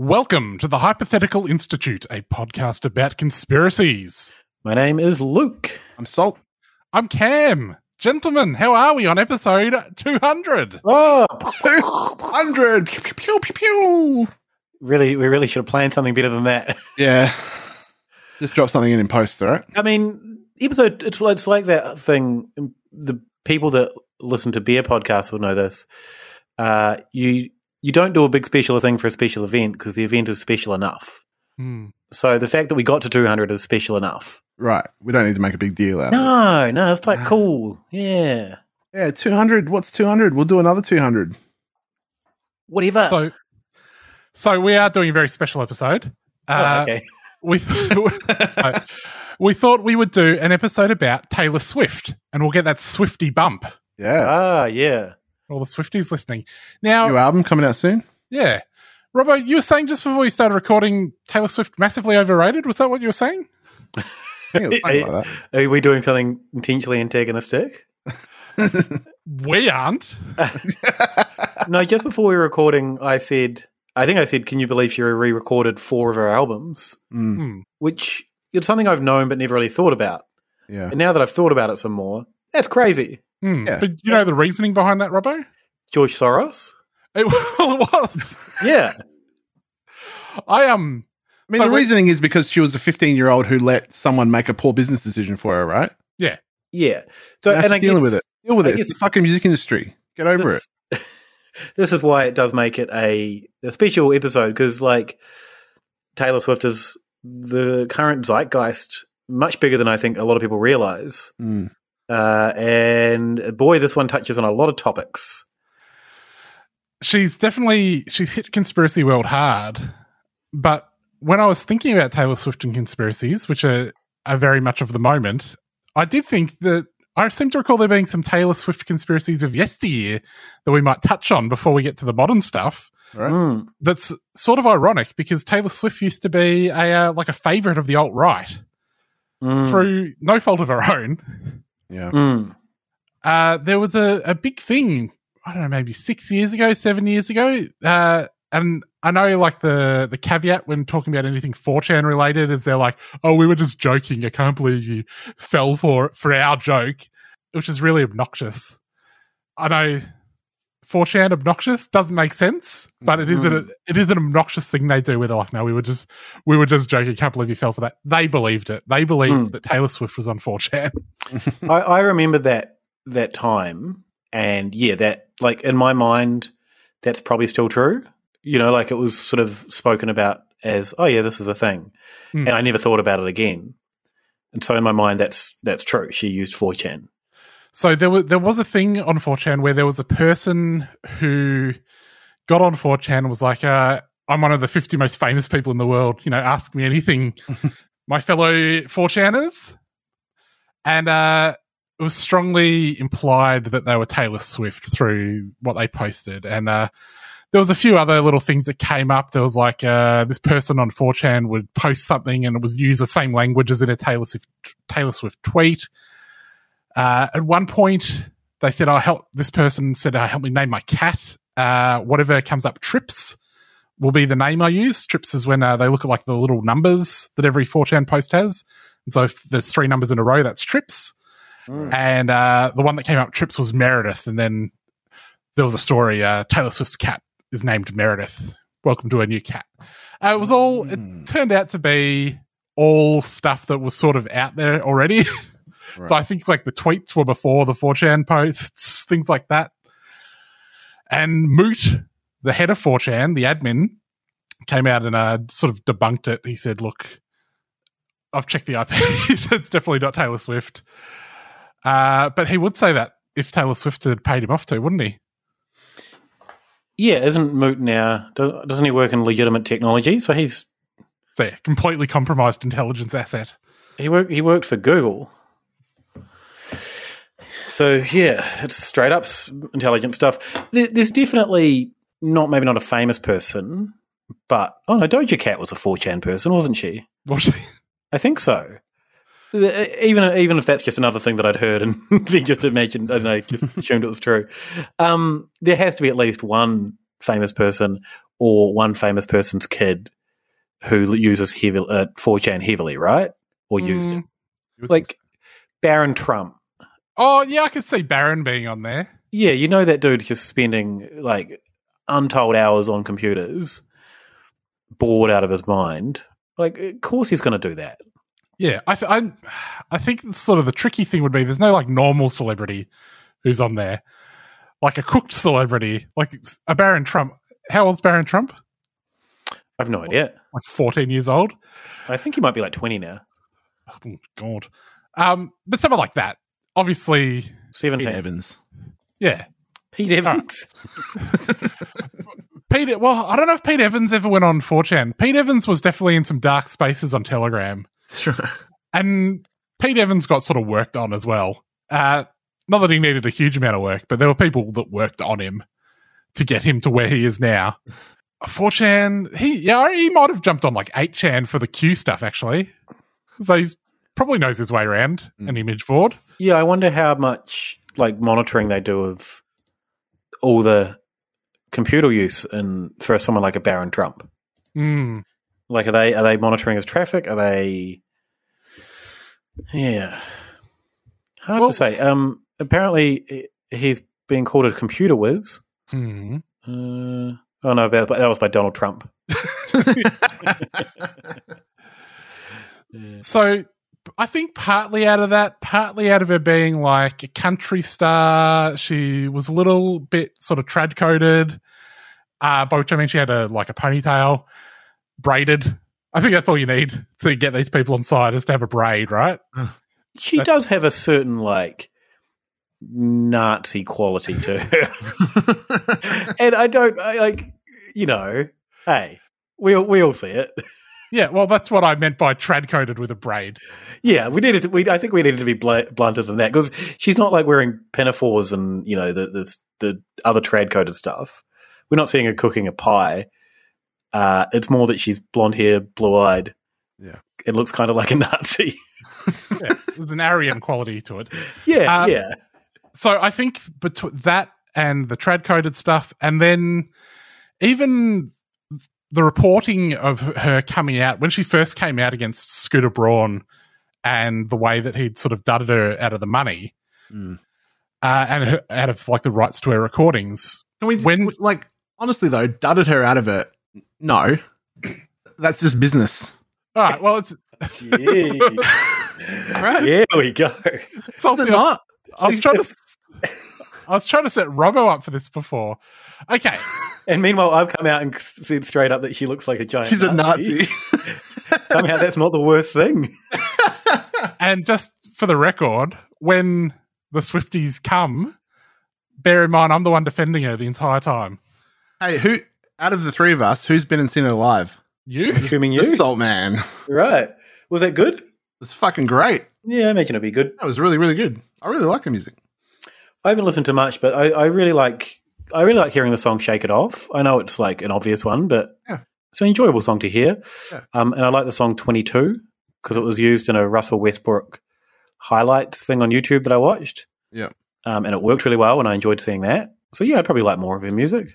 Welcome to the Hypothetical Institute, a podcast about conspiracies. My name is Luke. I'm Salt. I'm Cam. Gentlemen, how are we on episode 200? Oh, 200! Pew, pew, pew, pew, pew. Really, we really should have planned something better than that. Yeah. Just drop something in in post, all right? I mean, episode, it's, it's like that thing. The people that listen to beer podcasts will know this. Uh, you you don't do a big special thing for a special event because the event is special enough. Hmm. So the fact that we got to 200 is special enough. Right. We don't need to make a big deal out no, of it. No, no, it's like cool. Yeah. Yeah, 200. What's 200? We'll do another 200. Whatever. So, so we are doing a very special episode. Oh, okay. we, we thought we would do an episode about Taylor Swift and we'll get that Swifty bump. Yeah. Ah, yeah. All the Swifties listening. Now, New album coming out soon? Yeah. Robbo, you were saying just before we started recording, Taylor Swift massively overrated. Was that what you were saying? are, like are, we doing something intentionally antagonistic? we aren't. no, just before we were recording, I said, I think I said, can you believe she re-recorded four of her albums? Mm. Which it's something I've known but never really thought about. Yeah. And now that I've thought about it some more, that's crazy. Mm. Yeah. But you know the reasoning behind that, Robbo? George Soros. It, well, it was. yeah. I um. I mean, so the reasoning is because she was a 15 year old who let someone make a poor business decision for her, right? Yeah. Yeah. So, and I dealing guess, with it. Deal with I it. Guess, it's the fucking music industry. Get over this, it. this is why it does make it a, a special episode because, like, Taylor Swift is the current zeitgeist much bigger than I think a lot of people realize. Mm. Uh, and boy, this one touches on a lot of topics. She's definitely she's hit conspiracy world hard, but when I was thinking about Taylor Swift and conspiracies, which are, are very much of the moment, I did think that I seem to recall there being some Taylor Swift conspiracies of yesteryear that we might touch on before we get to the modern stuff. Right. Mm. That's sort of ironic because Taylor Swift used to be a uh, like a favorite of the alt right mm. through no fault of her own. Yeah. Mm. Uh, there was a, a big thing, I don't know, maybe six years ago, seven years ago. Uh, and I know like the, the caveat when talking about anything 4chan related is they're like, oh, we were just joking. I can't believe you fell for for our joke, which is really obnoxious. I know 4chan obnoxious doesn't make sense, but it is an it is an obnoxious thing they do where they're like, no, we were just we were just joking. Can't believe you fell for that. They believed it. They believed Mm. that Taylor Swift was on 4chan. I, I remember that that time, and yeah, that like in my mind, that's probably still true. You know, like it was sort of spoken about as, oh yeah, this is a thing, Hmm. and I never thought about it again. And so in my mind, that's that's true. She used 4chan. So there was there was a thing on 4chan where there was a person who got on 4chan and was like, uh, "I'm one of the 50 most famous people in the world. You know, ask me anything, my fellow 4chaners." And uh, it was strongly implied that they were Taylor Swift through what they posted, and uh, there was a few other little things that came up. There was like uh, this person on 4chan would post something and it was use the same language as in a Taylor Swift, Taylor Swift tweet. Uh, at one point, they said, "I help." This person said, "I help me name my cat." Uh, whatever comes up, trips will be the name I use. Trips is when uh, they look at like the little numbers that every 4chan post has. And so if there's three numbers in a row, that's trips. And uh, the one that came up trips was Meredith. And then there was a story uh, Taylor Swift's cat is named Meredith. Welcome to a new cat. Uh, it was all, it turned out to be all stuff that was sort of out there already. So I think like the tweets were before the 4chan posts, things like that. And Moot, the head of 4chan, the admin, came out and uh, sort of debunked it. He said, look, I've checked the IP. It's definitely not Taylor Swift. Uh, but he would say that if Taylor Swift had paid him off to, wouldn't he? Yeah, isn't Moot now? Doesn't he work in legitimate technology? So he's So yeah, completely compromised intelligence asset. he worked he worked for Google. So yeah, it's straight up intelligent stuff. There's definitely not maybe not a famous person, but oh no, Doja Cat was a 4chan person, wasn't she? Was she? I think so. Uh, Even even if that's just another thing that I'd heard and they just imagined, and don't just assumed it was true. Um, there has to be at least one famous person or one famous person's kid who uses heavy, uh, 4chan heavily, right? Or used it. Like Barron Trump. Oh, yeah, I could see Barron being on there. Yeah, you know that dude's just spending like untold hours on computers, bored out of his mind. Like, of course he's going to do that. Yeah, I, th- I, I think sort of the tricky thing would be there's no like normal celebrity who's on there, like a cooked celebrity, like a Barron Trump. How old's Barron Trump? I've no idea. Like 14 years old. I think he might be like 20 now. Oh, God. Um, but someone like that, obviously. 17. Pete Evans. Yeah. Pete Evans. Pete, well, I don't know if Pete Evans ever went on 4chan. Pete Evans was definitely in some dark spaces on Telegram. Sure. And Pete Evans got sort of worked on as well. Uh, not that he needed a huge amount of work, but there were people that worked on him to get him to where he is now. 4chan, he, yeah, he might have jumped on like 8chan for the Q stuff, actually. So he probably knows his way around an image board. Yeah, I wonder how much like monitoring they do of all the computer use and for someone like a Barron Trump. Mm. Like, are they are they monitoring his traffic? Are they? Yeah, hard to say. Um, apparently he's being called a computer whiz. Hmm. Uh, oh no, that that was by Donald Trump. So I think partly out of that, partly out of her being like a country star, she was a little bit sort of trad coded. Uh, by which I mean she had a like a ponytail, braided. I think that's all you need to get these people on side is to have a braid, right? She does have a certain like Nazi quality to her, and I don't I, like you know. Hey, we all, we all see it. Yeah, well, that's what I meant by trad coded with a braid. Yeah, we needed to. We, I think we needed to be bl- blunter than that because she's not like wearing pinafores and you know the the, the other trad coded stuff. We're not seeing her cooking a pie. Uh, it's more that she's blonde hair, blue eyed. Yeah, it looks kind of like a Nazi. yeah, there's an Aryan quality to it. Yeah, Uh, yeah. So I think between that and the trad coded stuff, and then even the reporting of her coming out when she first came out against Scooter Braun and the way that he'd sort of dudded her out of the money Mm. uh, and her, out of like the rights to her recordings. Can we, when, like, honestly though, dudded her out of it? No, that's just business. All right. Well, it's right. There we go. Something not. I was trying to. I was trying to set Robbo up for this before. Okay. And meanwhile, I've come out and said straight up that she looks like a giant. She's a Nazi. Somehow, that's not the worst thing. And just for the record, when the Swifties come, bear in mind I'm the one defending her the entire time. Hey, who out of the three of us, who's been and seen it live? You? Assuming The you. Salt Man. Right. Was that good? It's fucking great. Yeah, I imagine it'd be good. That was really, really good. I really like her music. I haven't listened to much, but I, I really like I really like hearing the song "Shake It Off." I know it's like an obvious one, but Yeah. it's an enjoyable song to hear. Yeah. Um, and I like the song "22" because it was used in a Russell Westbrook highlights thing on YouTube that I watched, Yeah. um, and it worked really well, and I enjoyed seeing that. So yeah, I'd probably like more of her music.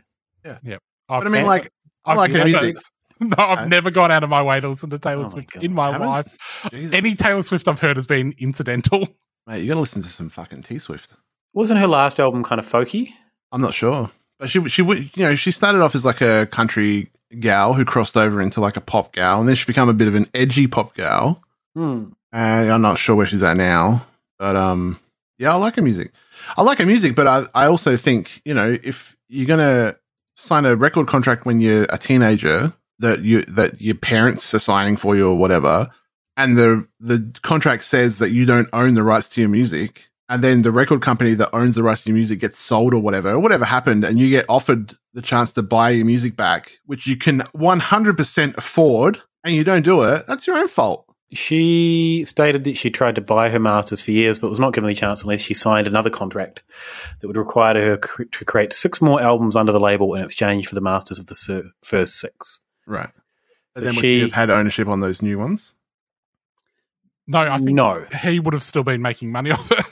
Yeah. Yep. But I mean, like, I I've like her never- music. No, I've never gone out of my way to listen to Taylor Oh Swift God. in my Haven't? life. Jesus. Any Taylor Swift I've heard has been incidental. Mate, you got to listen to some fucking T Swift. Wasn't her last album kind of folky? I'm not sure, but she she you know she started off as like a country gal who crossed over into like a pop gal, and then she became a bit of an edgy pop gal. Hmm. And I'm not sure where she's at now, but um, yeah, I like her music. I like her music, but I I also think you know if you're gonna sign a record contract when you're a teenager that you that your parents are signing for you or whatever, and the the contract says that you don't own the rights to your music, and then the record company that owns the rights to your music gets sold or whatever, or whatever happened, and you get offered the chance to buy your music back, which you can 100% afford, and you don't do it, that's your own fault. She stated that she tried to buy her masters for years, but was not given the chance unless she signed another contract that would require her to create six more albums under the label in exchange for the masters of the first six. Right. So then would she- you have had ownership on those new ones? No, I think No. he would have still been making money off it.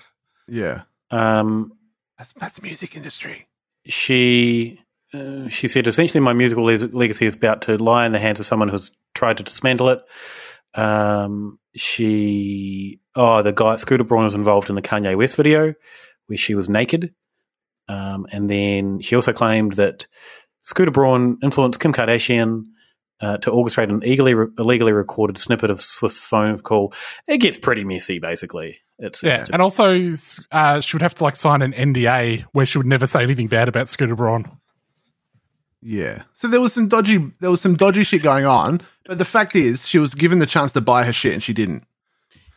Yeah. Um, That's that's music industry. she uh, she said essentially my musical le- legacy is about to lie in the hands of someone who's tried to dismantle it. Um, she oh the guy Scooter Braun was involved in the Kanye West video where she was naked, um, and then she also claimed that Scooter Braun influenced Kim Kardashian. Uh, to orchestrate an illegally, illegally recorded snippet of Swift's phone call, it gets pretty messy. Basically, it's Yeah, and also uh, she would have to like sign an NDA where she would never say anything bad about Scooter Braun. Yeah. So there was some dodgy there was some dodgy shit going on, but the fact is she was given the chance to buy her shit and she didn't.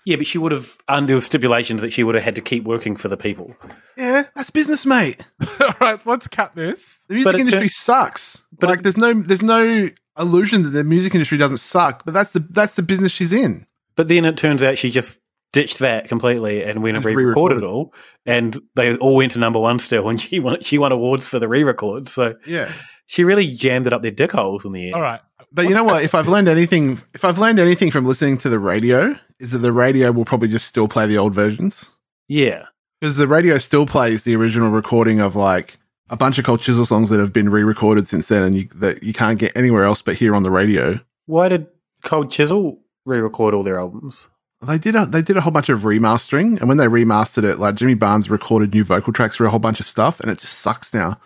yeah, but she would have under the stipulations that she would have had to keep working for the people. Yeah, that's business, mate. All right, let's cut this. The music industry turn- sucks. But like there's no there's no illusion that the music industry doesn't suck, but that's the that's the business she's in. But then it turns out she just ditched that completely and went and Just re-recorded re-recorded. it all, and they all went to number one still, and she won she won awards for the re-record. So Yeah. she really jammed it up their dick holes in the end. All right. But you know what? If I've learned anything if I've learned anything from listening to the radio, is that the radio will probably just still play the old versions. Yeah, Because the radio still plays the original recording of like a bunch of Cold Chisel songs that have been re-recorded since then, and you, that you can't get anywhere else but here on the radio. why did Cold Chisel re-record all their albums? They did a they did a whole bunch of remastering, and when they remastered it, like Jimmy Barnes recorded new vocal tracks for a whole bunch of stuff, and it just sucks now.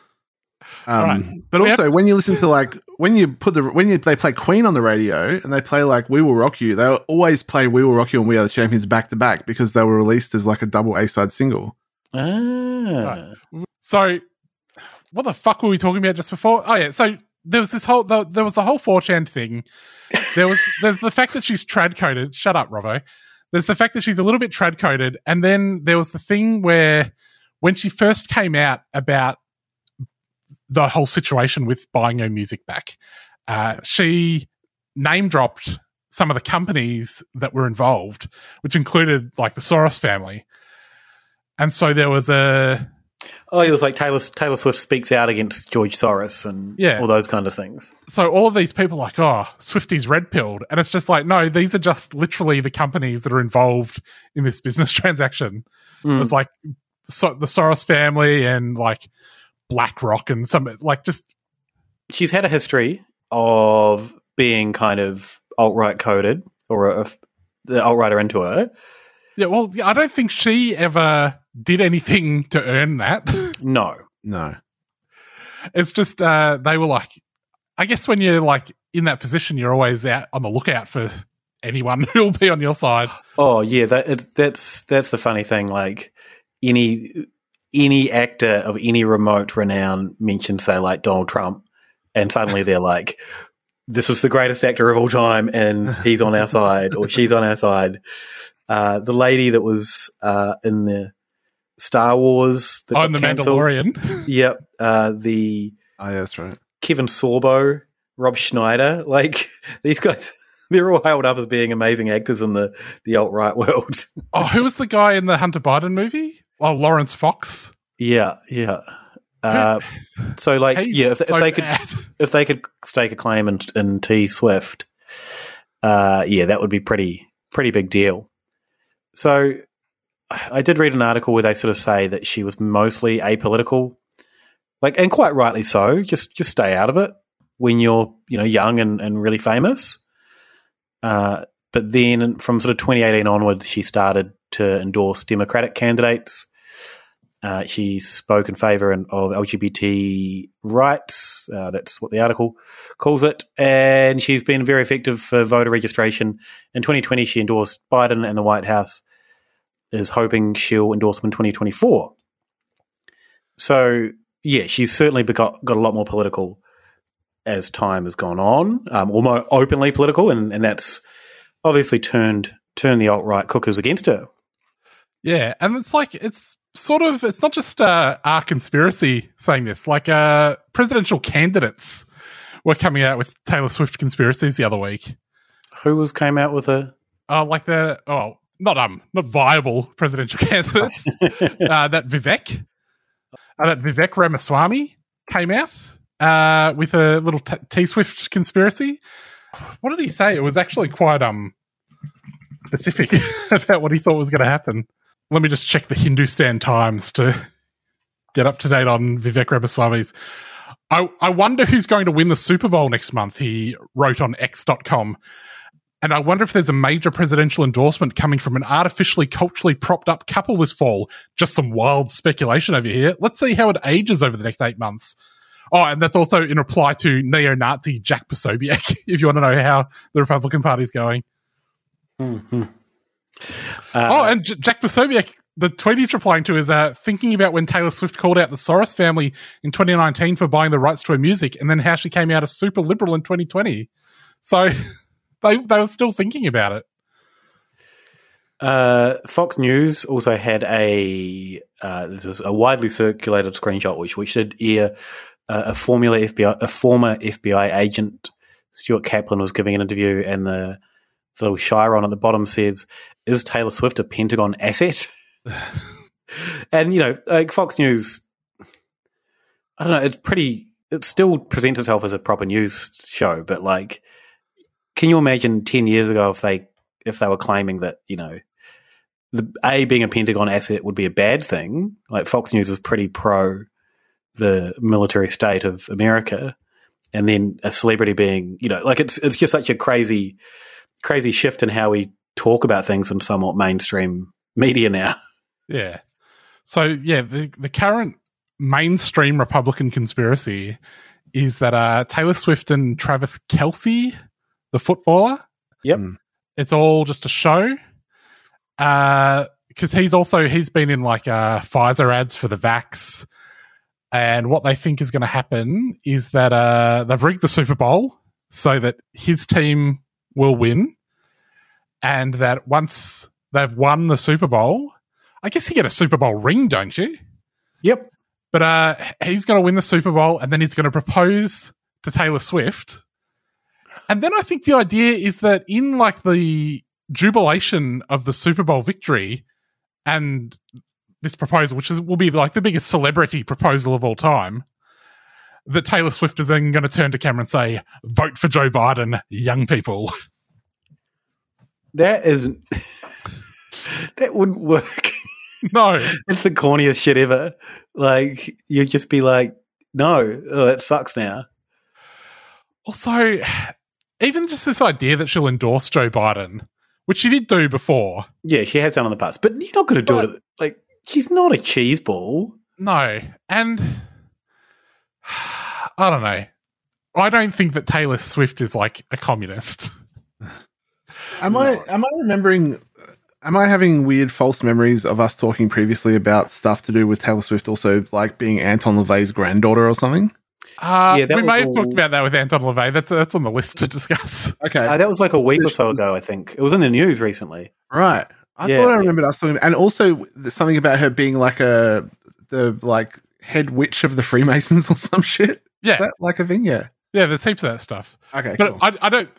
Um, Right. But also, have- when you listen to like when you put the when you they play Queen on the radio and they play like "We Will Rock You," they always play "We Will Rock You" and "We Are the Champions" back to back because they were released as like a double A side single. Ah, So, what the fuck were we talking about just before? Oh yeah, so there was this whole the, there was the whole 4chan thing. There was there's the fact that she's trad coded. Shut up, Robbo. There's the fact that she's a little bit trad coded, and then there was the thing where when she first came out about the whole situation with buying her music back, uh, she name dropped some of the companies that were involved, which included like the Soros family. And so there was a oh, it was like Taylor Taylor Swift speaks out against George Soros and Yeah. all those kind of things. so all of these people are like, oh, Swifty's red pilled. And it's just like, no, these are just literally the companies that are involved in this business transaction. Mm. It's like so, the Soros family and like BlackRock and some like just She's had a history of being kind of alt right coded, or a, the alt right into her. yeah. Well, I don't think she ever did anything to earn that. No, No, it's just uh, they were like, I guess when you're like in that position, you're always out on the lookout for anyone who'll be on your side. Oh yeah, that it, that's that's the funny thing. Like any any actor of any remote renown mentions say like Donald Trump, and suddenly they're like, "This is the greatest actor of all time," and he's on our side or she's on our side. Uh, the lady that was uh, in the Star Wars, that Oh, got and the cancelled. Mandalorian. Yep, uh, the oh yeah, that's right. Kevin Sorbo, Rob Schneider, like these guys. They're all hailed up as being amazing actors in the, the alt right world. Oh, who was the guy in the Hunter Biden movie? Oh, Laurence Fox. Yeah, yeah. Uh, so like He's yeah, if, if so they could if they could stake a claim in, in T Swift, uh, yeah, that would be pretty pretty big deal. So I did read an article where they sort of say that she was mostly apolitical, like and quite rightly so. Just just stay out of it when you're you know young and, and really famous. Uh, but then from sort of 2018 onwards, she started to endorse Democratic candidates. Uh, she spoke in favour of LGBT rights. Uh, that's what the article calls it. And she's been very effective for voter registration. In 2020, she endorsed Biden, and the White House is hoping she'll endorse him in 2024. So, yeah, she's certainly got, got a lot more political as time has gone on, um, or more openly political, and, and that's obviously turned turned the alt right cookers against her. Yeah, and it's like it's sort of it's not just uh, our conspiracy saying this. Like uh, presidential candidates were coming out with Taylor Swift conspiracies the other week. Who was came out with a Uh, like the oh, not um, not viable presidential candidates. uh, that Vivek, uh, that Vivek Ramaswamy came out uh, with a little t- Swift conspiracy. What did he say? It was actually quite um specific about what he thought was going to happen. Let me just check the Hindustan Times to get up to date on Vivek Ramaswamy's. I, I wonder who's going to win the Super Bowl next month, he wrote on X.com. And I wonder if there's a major presidential endorsement coming from an artificially culturally propped up couple this fall. Just some wild speculation over here. Let's see how it ages over the next eight months. Oh, and that's also in reply to neo-Nazi Jack Posobiec, if you want to know how the Republican Party's going. Mm-hmm. oh, and J- Jack Posobiec, the tweet he's replying to is uh, thinking about when Taylor Swift called out the Soros family in 2019 for buying the rights to her music, and then how she came out as super liberal in 2020. So they they were still thinking about it. Uh, Fox News also had a uh, this is a widely circulated screenshot which which did air uh, a formula FBI a former FBI agent Stuart Kaplan was giving an interview and the, the little Chyron at the bottom says is Taylor Swift a Pentagon asset? and you know like Fox News I don't know it's pretty it still presents itself as a proper news show but like can you imagine 10 years ago if they if they were claiming that you know the a being a Pentagon asset would be a bad thing. Like Fox News is pretty pro the military state of America, and then a celebrity being you know like it's it's just such a crazy crazy shift in how we talk about things in somewhat mainstream media now. Yeah. So yeah, the the current mainstream Republican conspiracy is that uh, Taylor Swift and Travis Kelce, the footballer, Yep. it's all just a show. Because he's also he's been in like uh, Pfizer ads for the vax, and what they think is going to happen is that uh, they've rigged the Super Bowl so that his team will win, and that once they've won the Super Bowl, I guess you get a Super Bowl ring, don't you? Yep. But uh, he's going to win the Super Bowl, and then he's going to propose to Taylor Swift. And then I think the idea is that in like the jubilation of the Super Bowl victory and this proposal, which is will be like the biggest celebrity proposal of all time, that Taylor Swift is then going to turn to camera and say, "Vote for Joe Biden, young people." That is that wouldn't work. No, it's the corniest shit ever. Like you'd just be like, no, oh, it sucks now. Also, even just this idea that she'll endorse Joe Biden, which she did do before. Yeah, she has done in the past, but you're not going to do But- it. Like she's not a cheese ball. No, and I don't know. I don't think that Taylor Swift is like a communist. Am I am I remembering? Am I having weird false memories of us talking previously about stuff to do with Taylor Swift, also like being Anton LaVey's granddaughter or something? Uh, Yeah, we may have all- talked about that with Anton LaVey. That's that's on the list to discuss. Okay, Uh, that was like a week or so ago, I think. It was in the news recently. right. I Yeah, thought I yeah. remembered us talking, and also something about her being like a the like head witch of the Freemasons or some shit. Yeah, Is that like a thing? Yeah. yeah. There's heaps of that stuff. Okay. But cool. I, I don't.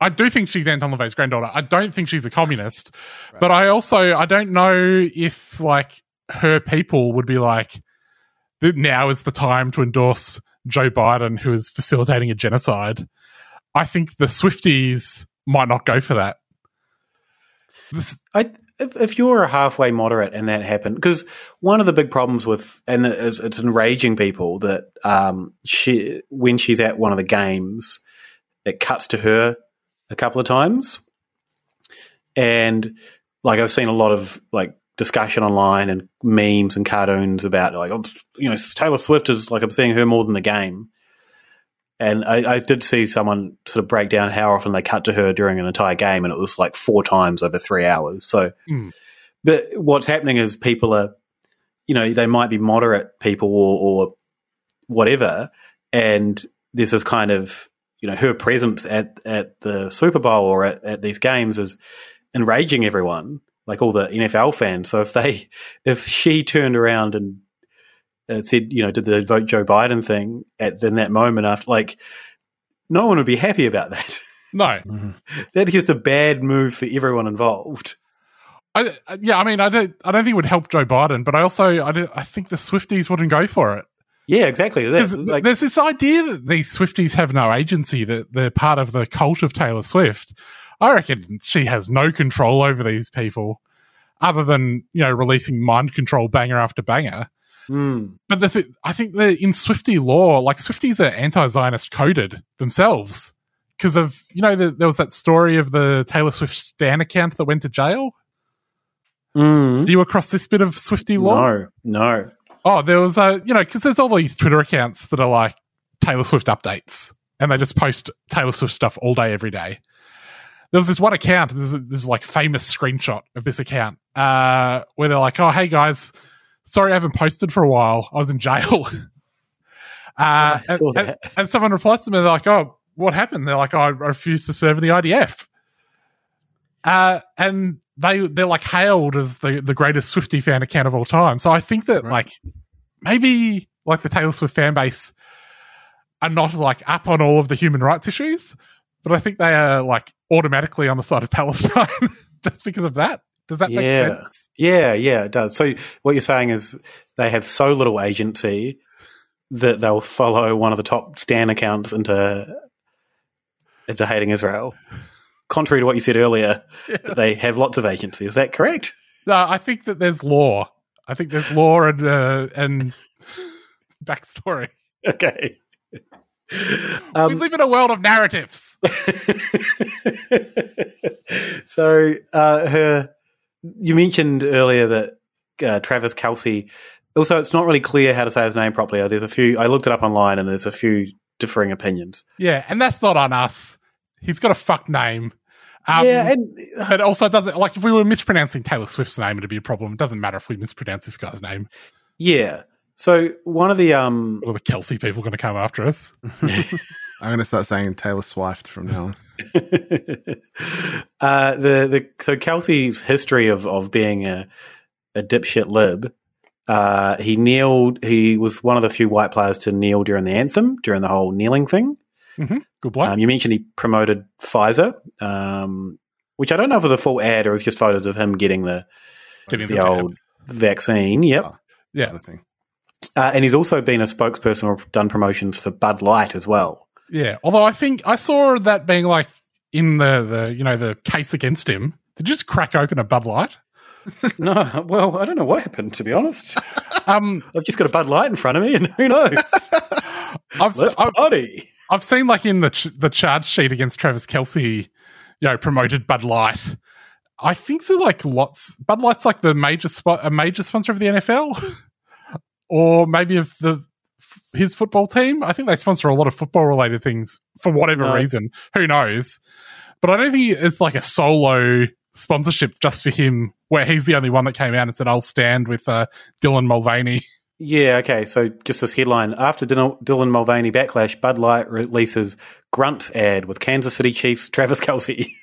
I do think she's Anton LaVey's granddaughter. I don't think she's a communist. But I also I don't know if like her people would be like, that now is the time to endorse Joe Biden, who is facilitating a genocide. I think the Swifties might not go for that. This- I, if, if you're a halfway moderate and that happened, because one of the big problems with, and it's, it's enraging people that um, she when she's at one of the games, it cuts to her a couple of times, and like I've seen a lot of like discussion online and memes and cartoons about like oh, you know Taylor Swift is like I'm seeing her more than the game. And I, I, did see someone sort of break down how often they cut to her during an entire game, and it was like four times over three hours. So, mm. but what's happening is people are, you know, they might be moderate people or, or whatever, and there's this kind of, you know, her presence at at the Super Bowl or at, at these games is enraging everyone, like all the NFL fans. So if they, if she turned around and uh, said, you know, did the vote Joe Biden thing at in that moment after, like, no one would be happy about that. No, Mm-hmm. that is a bad move for everyone involved. I, yeah, I mean, I don't, I don't think it would help Joe Biden, but I also, I, do, I think the Swifties wouldn't go for it. Yeah, exactly. That, There's, like, there's this idea that these Swifties have no agency, that they're part of the cult of Taylor Swift. I reckon she has no control over these people, other than you know releasing mind control banger after banger. mm, But the th- I think that in Swifty lore, like Swifties are anti-Zionist coded themselves because of you know the, there was that story of the Taylor Swift Stan account that went to jail. mm, Are you across this bit of Swifty lore? no, no. Oh, there was a you know because there's all these Twitter accounts that are like Taylor Swift updates, and they just post Taylor Swift stuff all day, every day. There was this one account. This is this is like famous screenshot of this account uh, where they're like, "Oh, hey guys, sorry I haven't posted for a while. I was in jail." uh, and, saw and- that. and someone replies to them, and they're like, "Oh, what happened?" They're like, oh, "I refused to serve in the IDF." Uh, and they they're like hailed as the the greatest Swifty fan account of all time. So I think that like maybe like the Taylor Swift fan base are not like up on all of the human rights issues, but I think they are like automatically on the side of Palestine just because of that. Does that make Yeah, sense? yeah, yeah. It does. So what you're saying is they have so little agency that they'll follow one of the top Stan accounts into into hating Israel. Contrary to what you said earlier, that they have lots of agency. Is that correct? No, I think that there's lore. I think there's lore and uh, and backstory. Okay. We live in a world of narratives. so uh, her, you mentioned earlier that uh, Travis Kelce. Also, it's not really clear how to say his name properly. There's a few. I looked it up online, and there's a few differing opinions. Yeah, and that's not on us. He's got a fuck name. Um, Yeah, and- but also doesn't like if we were mispronouncing Taylor Swift's name, it'd be a problem. It doesn't matter if we mispronounce this guy's name. Yeah. So one of the um, All the Kelce people going to come after us. I'm going to start saying Taylor Swift from now on. uh, the the so Kelce's history of of being a a dipshit lib. Uh, he kneeled. He was one of the few white players to kneel during the anthem during the whole kneeling thing. Mm-hmm. Good bloke. Um, you mentioned he promoted Pfizer, um, which I don't know if it was a full ad or it was just photos of him getting the Getting the the old vaccine. Yep. yeah. Thing. Uh, and he's also been a spokesperson or done promotions for Bud Light as well. Yeah. Although I think I saw that being like in the, the you know, the case against him. Did you just crack open a Bud Light? no, well, I don't know what happened to be honest. Um, I've just got a Bud Light in front of me, and who knows? I've, Let's I've, party. I've seen like in the ch- the charge sheet against Travis Kelce, you know, promoted Bud Light. I think that like lots Bud Light's like the major spot a major sponsor of the NFL, or maybe of the his football team. I think they sponsor a lot of football related things for whatever No. reason. Who knows? But I don't think it's like a solo sponsorship just for him, where he's the only one that came out and said, "I'll stand with uh, Dylan Mulvaney." Yeah, okay. So just this headline: After Dylan Mulvaney backlash, Bud Light releases Grunts ad with Kansas City Chiefs Travis Kelce.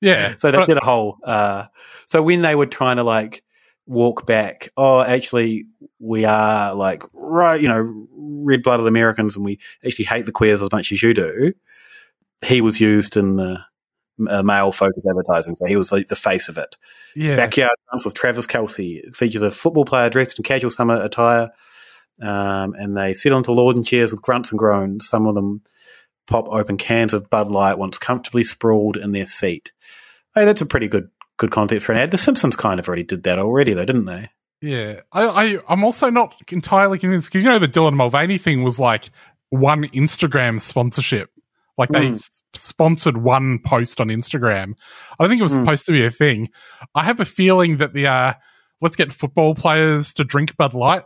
Yeah, so they did a whole. Uh, so when they were trying to like walk back, oh, actually, we are like right, you know, red blooded Americans, and we actually hate the queers as much as you do. He was used in the uh, male focused advertising, so he was like the face of it. Yeah. Backyard Dance with Travis Kelce It features a football player dressed in casual summer attire um, and they sit onto lawn chairs with grunts and groans. Some of them pop open cans of Bud Light once comfortably sprawled in their seat. Hey, that's a pretty good good content for an ad. The Simpsons kind of already did that already, though, didn't they? Yeah, I, I I'm also not entirely convinced because you know the Dylan Mulvaney thing was like one Instagram sponsorship. Like they Mm. s- sponsored one post on Instagram. I don't think it was Mm. supposed to be a thing. I have a feeling that the uh, let's get football players to drink Bud Light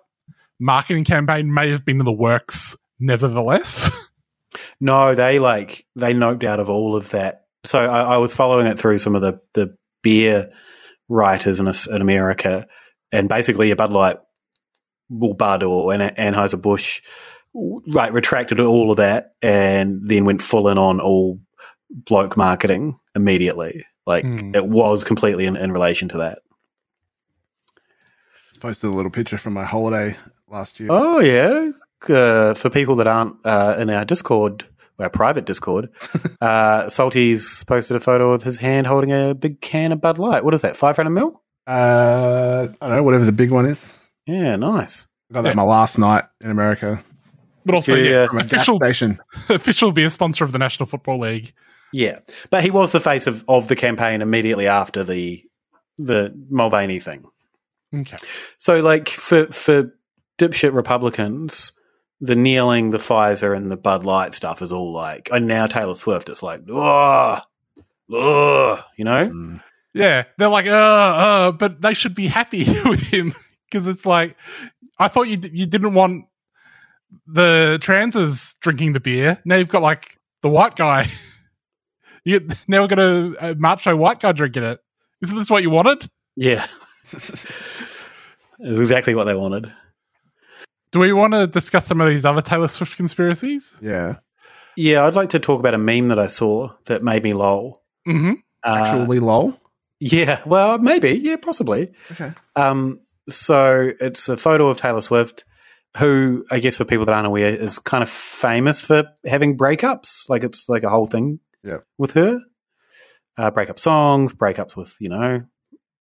marketing campaign may have been in the works. Nevertheless, No, they like they noped out of all of that. So I, I was following it through some of the the beer writers in, in America, and basically a Bud Light, or Bud or An- Anheuser Busch, right, retracted all of that, and then went full in on all bloke marketing immediately. Like Hmm. it was completely in, in relation to that. I Posted a little picture from my holiday last year. Oh yeah, uh, for people that aren't uh, in our Discord, our private Discord, uh, Salty's posted a photo of his hand holding a big can of Bud Light. What is that? Five hundred mil? Uh, I don't know, whatever the big one is. Yeah, nice. I got that my last night in America. but also Yeah, yeah, From a gas official station. official beer sponsor of the National Football League. Yeah, but he was the face of, of the campaign immediately after the the Mulvaney thing. Okay. So, like for for dipshit Republicans, the kneeling, the Pfizer, and the Bud Light stuff is all like, and now Taylor Swift, it's like, oh, oh, you know. Yeah, they're like, uh, uh, but they should be happy with him because it's like, I thought you d- you didn't want the transes drinking the beer. Now you've got like the white guy. You now we're gonna a macho white guy drinking it. Isn't this what you wanted? Yeah. It's exactly what they wanted. Do we want to discuss some of these other Taylor Swift conspiracies? Yeah. Yeah, I'd like to talk about a meme that I saw that made me lol. Mm-hmm. Uh, Actually, lol. Yeah, well, maybe. Yeah, possibly. Okay. Um, so it's a photo of Taylor Swift, who I guess for people that aren't aware is kind of famous for having breakups. Like it's like a whole thing Yeah. with her. Uh, breakup songs, breakups with you know,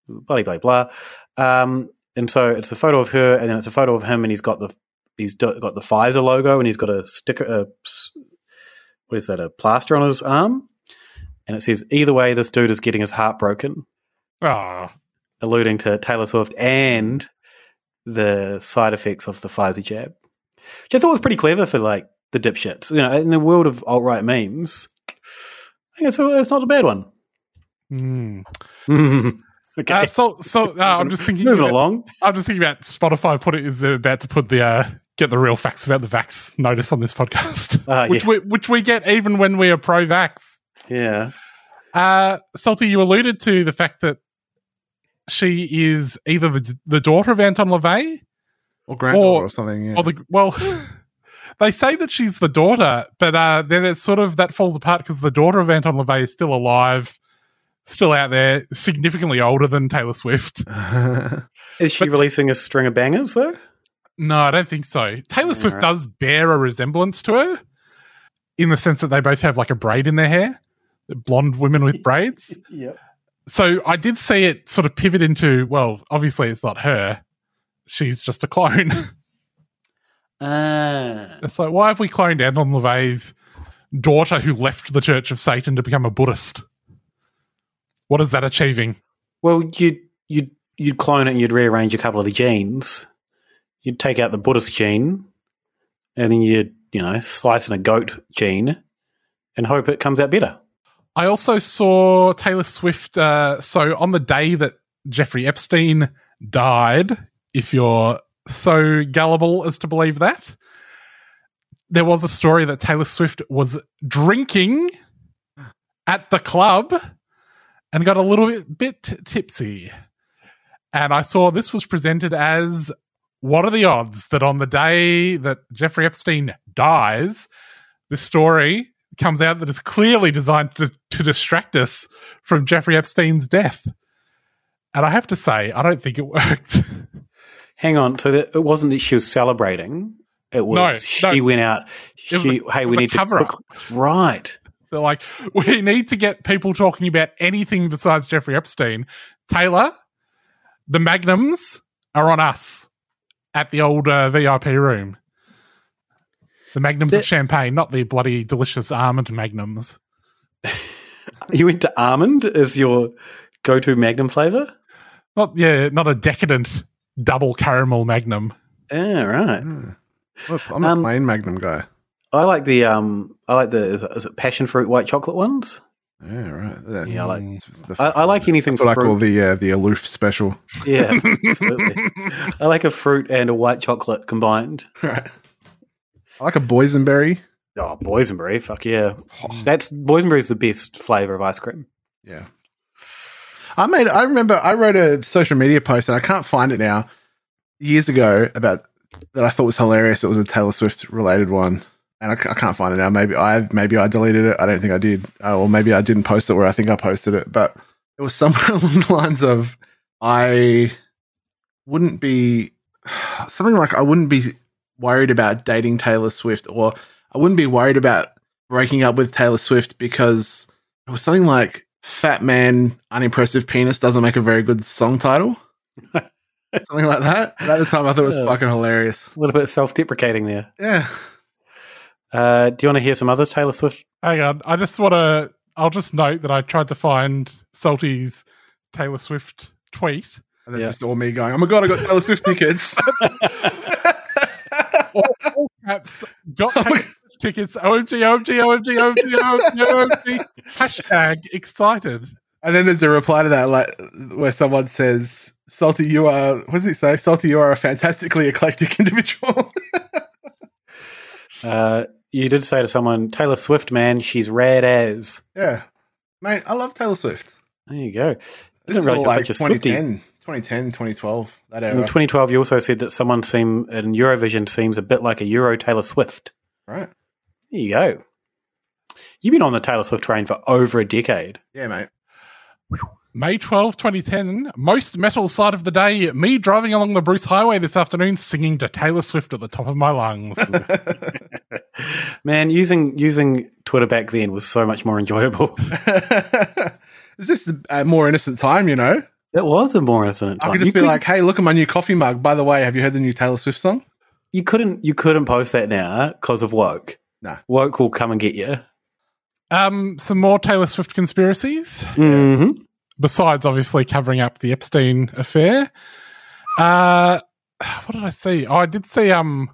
blah blah blah. Um, and so it's a photo of her, and then it's a photo of him, and he's got the he's do- got the Pfizer logo, and he's got a sticker, a, s- what is that, a plaster on his arm, and it says, "Either way, this dude is getting his heart broken." Ah, alluding to Taylor Swift and the side effects of the Pfizer jab, which I thought was pretty clever for like the dipshits. You know, in the world of alt right memes, I think it's, it's not a bad one. Mm. okay, Uh, so, so uh, I'm just thinking. moving about- along. I'm just thinking about Spotify. Put it is they're about to put the uh, get the real facts about the vax notice on this podcast, Ah, which yeah. we which we get even when we are pro vax. Yeah, Uh, Salty, you alluded to the fact that she is either the, the daughter of Anton LaVey Or granddaughter or, something. Yeah. or the well. they say that she's the daughter, but uh, then it's sort of that falls apart because the daughter of Anton LaVey is still alive, still out there, significantly older than Taylor Swift. is she releasing a string of bangers though? No, I don't think so. Taylor Swift Alright. does bear a resemblance to her in the sense that they both have like a braid in their hair, blonde women with braids. Yep. So I did see it sort of pivot into, well, obviously it's not her. She's just a clone. Ah, it's like, why have we cloned Anton LaVey's daughter who left the Church of Satan to become a Buddhist? What is that achieving? well, you'd you'd you'd clone it and you'd rearrange a couple of the genes. You'd take out the Buddhist gene, and then you'd you know slice in a goat gene, and hope it comes out better. I also saw Taylor Swift. Uh, so on the day that Jeffrey Epstein died, if you're so gullible as to believe that, there was a story that Taylor Swift was drinking at the club and got a little bit, bit tipsy. And I saw this was presented as what are the odds that on the day that Jeffrey Epstein dies, this story comes out that is clearly designed to, to distract us from Jeffrey Epstein's death. And I have to say, I don't think it worked. Hang on, so it wasn't that she was celebrating. It was No, she no. went out. She, a- hey, we need to cover-up. right. They're like, we need to get people talking about anything besides Jeffrey Epstein. Taylor, the magnums are on us. at the old uh, VIP room. The magnums of champagne, not the bloody delicious almond magnums. You went to almond as your go-to Magnum flavor. Not yeah, not a decadent double caramel magnum. Yeah, right. Look, I'm a plain Magnum guy. I like the um, I like the is it, is it passion fruit white chocolate ones. Yeah, right. That's- Yeah, I like. I, I like anything. That's what I call the uh, the aloof special. Yeah, absolutely. I like a fruit and a white chocolate combined. Right. I like a boysenberry. Oh, boysenberry, fuck yeah! That's boysenberry is the best flavor of ice cream. Yeah. I made. I remember. I wrote a social media post, and I can't find it now. Years ago, about that I thought was hilarious. It was a Taylor Swift related one, and I, I can't find it now. Maybe I maybe I deleted it. I don't think I did, uh, or maybe I didn't post it where I think I posted it. But it was somewhere along the lines of I wouldn't be something like I wouldn't be worried about dating Taylor Swift, or I wouldn't be worried about breaking up with Taylor Swift because it was something like "Fat Man, Unimpressive Penis" doesn't make a very good song title. something like that. And at the time, I thought it was Yeah. fucking hilarious. A little bit self-deprecating there. Yeah. Uh, do you want to hear some other Taylor Swift? Hang on, I just want to. I'll just note that I tried to find Salty's Taylor Swift tweet. And then just all me going, "Oh my god, I got Taylor Swift tickets." all, caps got Taylor tickets. OMG, OMG, OMG, OMG, OMG, OMG. Hashtag excited. And then there's a reply to that, like where someone says, "Salty, you are." What does it say? Salty, you are a fantastically eclectic individual. Uh, you did say to someone, Taylor Swift, man, she's rad as. yeah, mate, I love Taylor Swift. There you go. This didn't is realize all like such a Swiftie. 2010, 2010, 2012, that In era. 2012, you also said that someone seem in Eurovision seems a bit like a Euro Taylor Swift. Right? There you go. You've been on the Taylor Swift train for over a decade. Yeah, mate. May 12, 2010, most metal side of the day, me driving along the Bruce Highway this afternoon singing to Taylor Swift at the top of my lungs. Man, using using Twitter back then was so much more enjoyable. It's just a more innocent time, you know. It was a more innocent I time. could just You be could- like, "Hey, look at my new coffee mug. By the way, have you heard the new Taylor Swift song?" you couldn't you couldn't post that now because of woke. Nah. Woke will come and get you. um, some more Taylor Swift conspiracies. Mm-hmm. Besides, obviously, covering up the Epstein affair. Uh, what did I see? Oh, I did see. Um,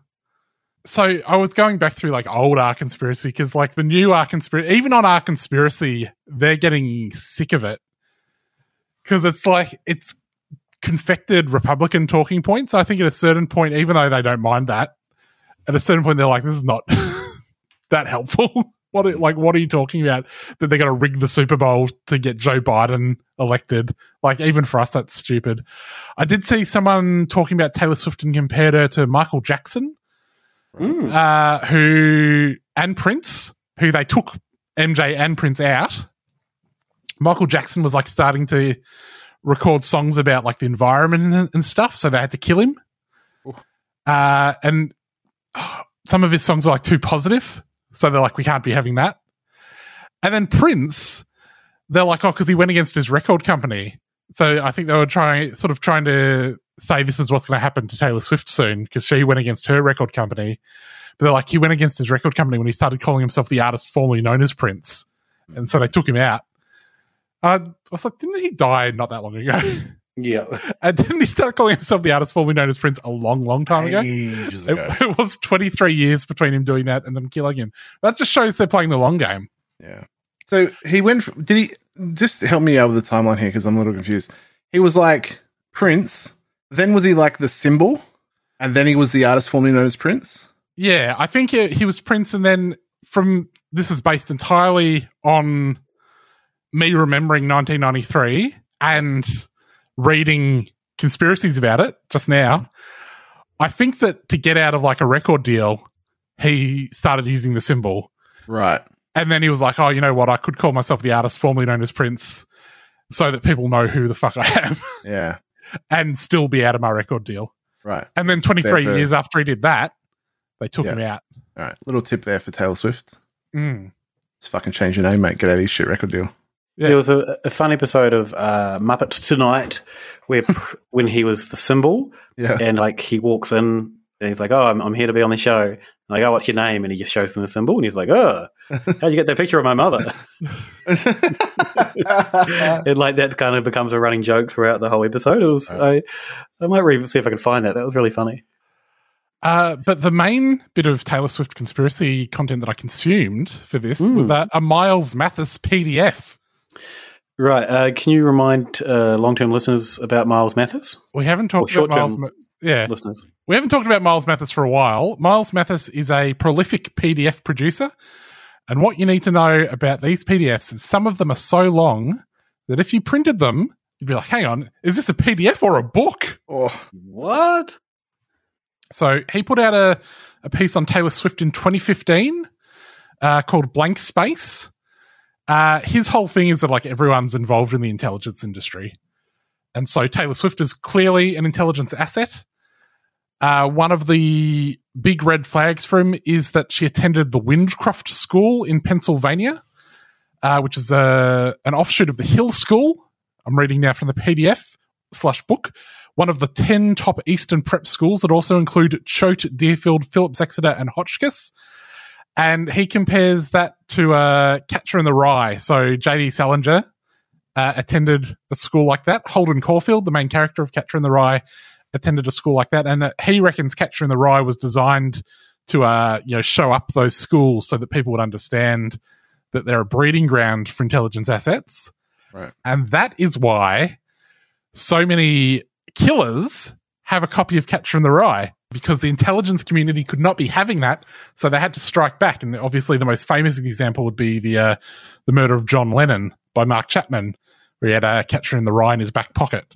so I was going back through like old R conspiracy because, like, the new R conspiracy, even on R conspiracy, they're getting sick of it because it's like it's confected Republican talking points. I think at a certain point, even though they don't mind that, at a certain point, they're like, "This is not that helpful." What are, like what are you talking about? That they're going to rig the Super Bowl to get Joe Biden elected? Like even for us, that's stupid. I did see someone talking about Taylor Swift and compared her to Michael Jackson, uh, who and Prince, who they took MJ and Prince out. Michael Jackson was like starting to record songs about like the environment and, and stuff, so they had to kill him. Uh, and oh, some of his songs were like too positive, so they're like, we can't be having that. And then Prince, they're like, oh, because he went against his record company. So I think they were trying, sort of trying to say this is what's going to happen to Taylor Swift soon because she went against her record company. But they're like, he went against his record company when he started calling himself the artist formerly known as Prince. And so they took him out. Uh, I was like, didn't he die not that long ago? Yeah. and didn't he start calling himself the artist formerly known as Prince a long, long time ago? Ages It, ago. it was 23 years between him doing that and them killing him. That just shows they're playing the long game. Yeah. So he went. From, did he just help me out with the timeline here because I'm a little confused. He was like Prince. Then was he like the symbol, and then he was the artist formerly known as Prince. Yeah, I think he he was Prince, and then from this is based entirely on me remembering 1993 and reading conspiracies about it just now. I think that to get out of like a record deal, he started using the symbol. Right. And then he was like, oh, you know what? I could call myself the artist formerly known as Prince so that people know who the fuck I am Yeah. and still be out of my record deal. Right. And then 23 Fair, fair. years after he did that, they took Yeah. him out. All right. Little tip there for Taylor Swift. Mm. Just fucking change your name, mate. Get out of your shit record deal. There was a, a fun episode of uh, Muppets Tonight where when he was the symbol, Yeah. and like he walks in and he's like, "Oh, I'm, I'm here to be on the show." Like, oh, what's your name? And he just shows them the symbol, and he's like, "Oh, how'd you get that picture of my mother?" and like that kind of becomes a running joke throughout the whole episode. It was I, I might re- see if I can find that. That was really funny. Uh, but the main bit of Taylor Swift conspiracy content that I consumed for this Mm. was uh, a Miles Mathis PDF. Right? Uh, can you remind uh, long-term listeners about Miles Mathis? We haven't talked about Miles. short-term Ma- yeah, listeners. we haven't talked about Miles Mathis for a while. Miles Mathis is a prolific PDF producer, and what you need to know about these PDFs is some of them are so long that if you printed them, you'd be like, "Hang on, is this a PDF or a book?" Oh, what? So he put out a, a piece on Taylor Swift in 2015 uh, called Blank Space. Uh, his whole thing is that like everyone's involved in the intelligence industry. And so Taylor Swift is clearly an intelligence asset. Uh, one of the big red flags for him is that she attended the Wyndcroft School in Pennsylvania, uh, which is a, an offshoot of the Hill School. I'm reading now from the PDF slash book. One of the 10 top Eastern prep schools that also include Choate, Deerfield, Phillips Exeter, and Hotchkiss. And he compares that to uh, Catcher in the Rye. So JD Salinger uh, attended a school like that. Holden Caulfield, the main character of Catcher in the Rye, attended a school like that. And uh, he reckons Catcher in the Rye was designed to uh, you know show up those schools so that people would understand that they're a breeding ground for intelligence assets. Right. And that is why so many killers have a copy of Catcher in the Rye because the intelligence community could not be having that, so they had to strike back. And obviously, the most famous example would be the uh, the murder of John Lennon by Mark Chapman, where he had a Catcher in the Rye in his back pocket.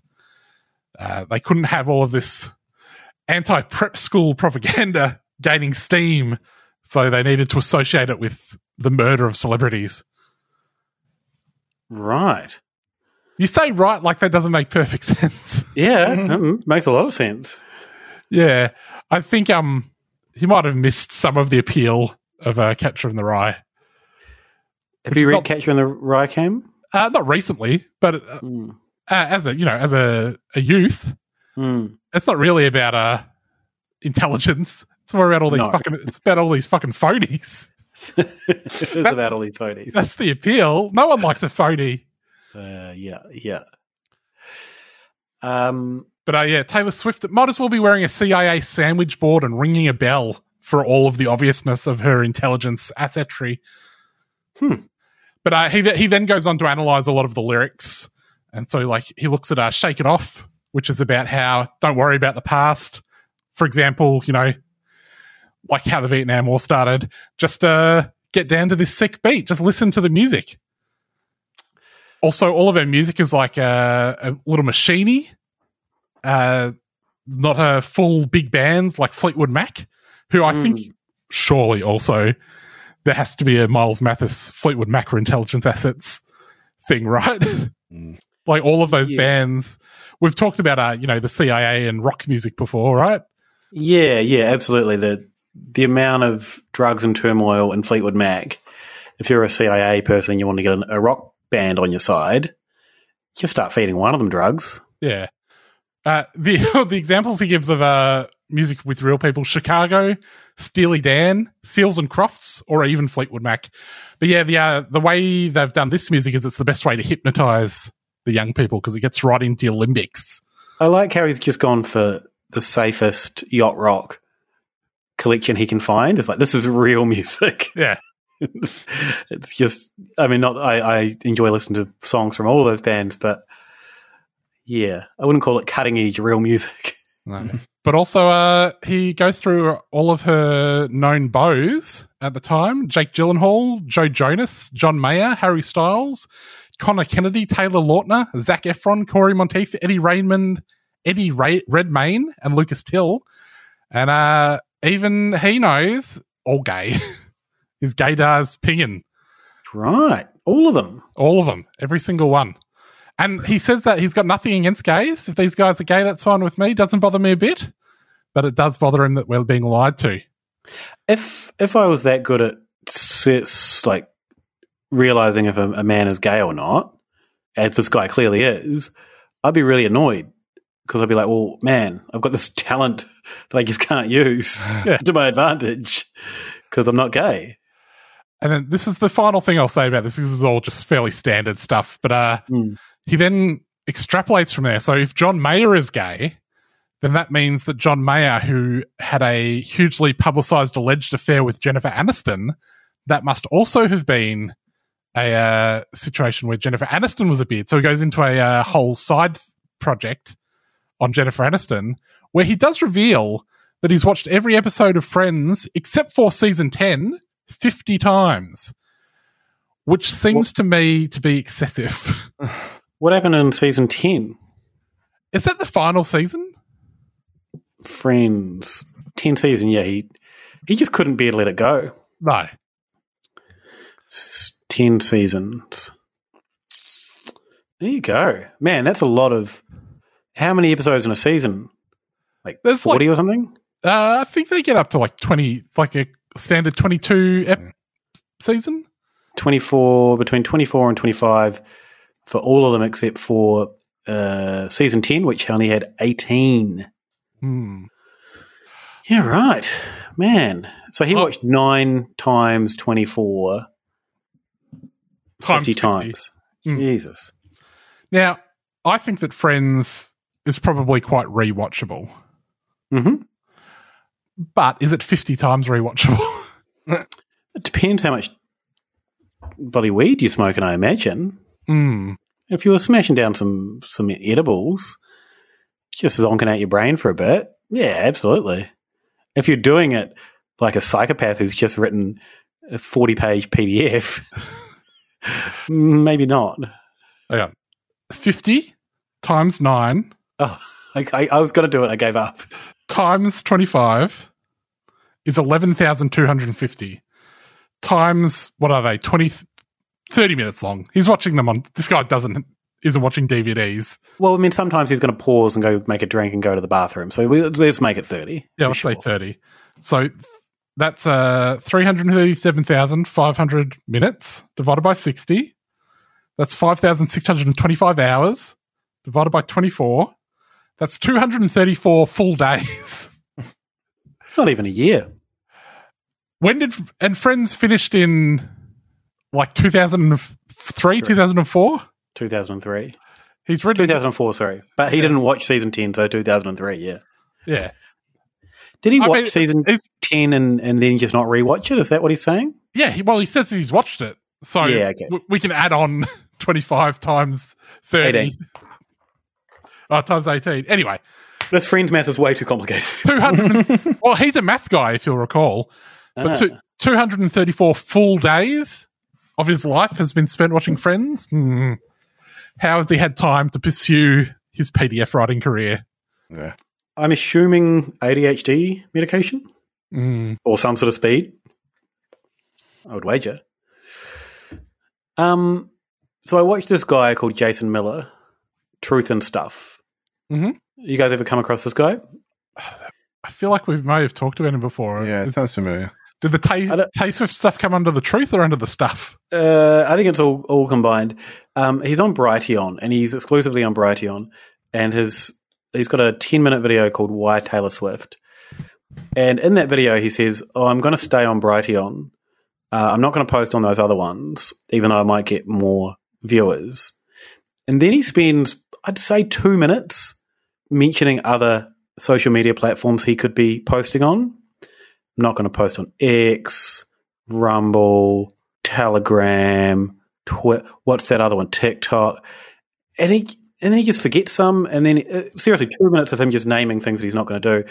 Uh, they couldn't have all of this anti prep school propaganda gaining steam, so they needed to associate it with the murder of celebrities. Right. You say right like that doesn't make perfect sense. Yeah, um, makes a lot of sense. Yeah, I think um he might have missed some of the appeal of uh, Catcher in the Rye. Have you read Catcher in the Rye, Cam? Uh, not recently, but uh, uh, as a you know as a, a youth, Mm. it's not really about uh intelligence. It's more about all these No. fucking. It's about all these fucking phonies. it's about all these phonies. That's the appeal. No one likes a phony. Uh, yeah, yeah. Um, But uh, yeah, Taylor Swift might as well be wearing a CIA sandwich board and ringing a bell for all of the obviousness of her intelligence assetry. Hmm. But uh, he he then goes on to analyze a lot of the lyrics, and so like he looks at uh, "Shake It Off," which is about how don't worry about the past. For example, you know, like how the Vietnam War started. Just uh, get down to this sick beat. Just listen to the music. Also, all of her music is like uh, a little machiney, uh, not a full big bands like Fleetwood Mac, who I think surely also there has to be a Miles Mathis Fleetwood Mac for intelligence assets thing, right? like all of those Yeah. bands. We've talked about uh, you know, the CIA and rock music before, right? yeah, yeah, absolutely. The the amount of drugs and turmoil in Fleetwood Mac. If you're a CIA person, you want to get an, a rock band on your side, you start feeding one of them drugs. Yeah. Uh, the the examples he gives of uh, music with real people: Chicago, Steely Dan, Seals and Crofts, or even Fleetwood Mac. But yeah, the uh, the way they've done this music is it's the best way to hypnotize the young people because it gets right into your limbics. I like how he's just gone for the safest yacht rock collection he can find. It's like this is real music. Yeah. it's, it's just. I mean, not. I, I enjoy listening to songs from all of those bands, but yeah, I wouldn't call it cutting edge real music. But also, uh, he goes through all of her known bows at the time: Jake Gyllenhaal, Joe Jonas, John Mayer, Harry Styles, Conor Kennedy, Taylor Lautner, Zac Efron, Cory Monteith, Eddie Raymond, Eddie Ray- Redmayne, and Lucas Till. And uh, even he knows all gay. Is Gaydar's Pingen. Right. All of them. All of them. Every single one. And he says that he's got nothing against gays. If these guys are gay, that's fine with me. Doesn't bother me a bit. But it does bother him that we're being lied to. If if I was that good at like realizing if a, a man is gay or not, as this guy clearly is, I'd be really annoyed because I'd be like, well, man, I've got this talent that I just can't use Yeah. to my advantage because I'm not gay. And then this is the final thing I'll say about this. This is all just fairly standard stuff. But uh, he then extrapolates from there. So if John Mayer is gay, then that means that John Mayer, who had a hugely publicized alleged affair with Jennifer Aniston, that must also have been a uh, situation where Jennifer Aniston was a beard. So he goes into a uh, whole side project on Jennifer Aniston, where he does reveal that he's watched every episode of Friends except for season 10 50 times, which seems to me to be excessive. What happened in season 10? Is that the final season? Friends. 10 season, yeah. He, he just couldn't bear to let it go. No. S- 10 seasons. There you go. Man, that's a lot of. How many episodes in a season? Like There's 40 like- or something? Uh, I think they get up to like 20, like a standard 22 ep- season. 24 between 24 and 25 for all of them except for uh, season 10 which only had 18 Hmm. yeah right man so he watched nine times 24 Times 50 50. times Hmm. jesus Now, I think that Friends is probably quite rewatchable. mm-hmm. But is it 50 times rewatchable? it depends how much bloody weed you're smoking i imagine Hmm. if you were smashing down some some edibles just zonking out your brain for a bit yeah absolutely if you're doing it like a psychopath who's just written a 40 page pdf maybe not on. 50 times 9 oh I, I, I was going to do it i gave up times 25 is 11,250. Times, what are they? 20, 30 minutes long. He's watching them on, this guy doesn't, isn't watching DVDs. well i mean sometimes he's going to pause and go make a drink and go to the bathroom so we, let's make it 30 Yeah, let's say 30. So th- that's uh, 337,500 minutes divided by 60. That's 5,625 hours divided by 24. That's 234 full days. it's not even a year When did, and Friends finished in like 2003, 2004? 2003 He's written 2004 sorry but he didn't watch season 10 so 2003 yeah Yeah. Did he I watch mean, season ten and, and then just not rewatch it? Is that what he's saying? Yeah, he, well, he says he's watched it. So Yeah, okay. w- we can add on 25 times 30. 18. Oh, times 18. Anyway, This friend's math is way too complicated. 200. well, he's a math guy, if you'll recall. But Ah. two, 234 full days of his life has been spent watching Friends. Hmm. How has he had time to pursue his PDF writing career? Yeah. I'm assuming ADHD medication Mm. or some sort of speed. I would wager. Um, so I watched this guy called Jason Miller, Truth and Stuff. Mhm. You guys ever come across this guy? I feel like we may have talked about him before. Yeah, it Is- sounds familiar. Did the taste with stuff come under the truth or under the stuff? Uh, I think it's all all combined. Um, he's on Brighteon, and he's exclusively on Brighteon, and his he's got a ten minute video called "Why Taylor Swift," and in that video he says, "Oh, I'm going to stay on Brighteon. Uh, I'm not going to post on those other ones, even though I might get more viewers." And then he spends, I'd say, two minutes mentioning other social media platforms he could be posting on. I'm not going to post on X, Rumble, Telegram, Twi- what's that other one? TikTok. And he and then he just forgets some. And then uh, seriously, two minutes of him just naming things that he's not going to do.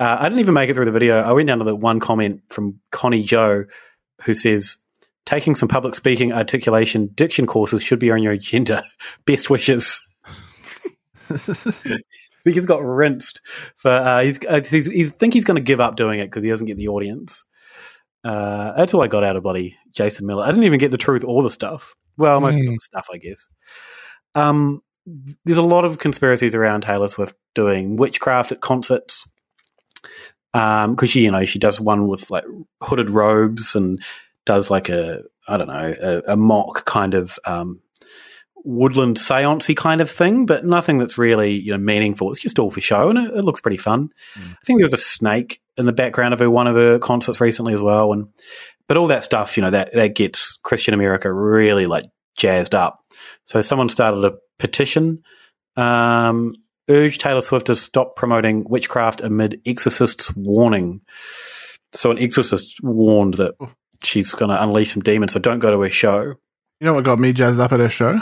Uh, I didn't even make it through the video. I went down to the one comment from Connie Joe, who says, "Taking some public speaking, articulation, diction courses should be on your agenda. Best wishes." he just got rinsed for uh, he's, uh, he's he's think he's going to give up doing it because he doesn't get the audience. Uh, that's all I got out of bloody Jason Miller. I didn't even get the truth or the stuff. Well, most of Mm. the stuff, I guess. Um, there's a lot of conspiracies around Taylor Swift doing witchcraft at concerts. Um, because she, you know, she does one with like hooded robes and does like a, I don't know, a, a mock kind of um, woodland seancey kind of thing, but nothing that's really you know meaningful. It's just all for show, and it, it looks pretty fun. Mm. I think there was a snake in the background of her, one of her concerts recently as well, and but all that stuff, you know, that that gets Christian America really like jazzed up. So someone started a petition, um, urged Taylor Swift to stop promoting witchcraft amid exorcist's warning. So an exorcist warned that she's going to unleash some demons, so don't go to her show. You know what got me jazzed up at her show?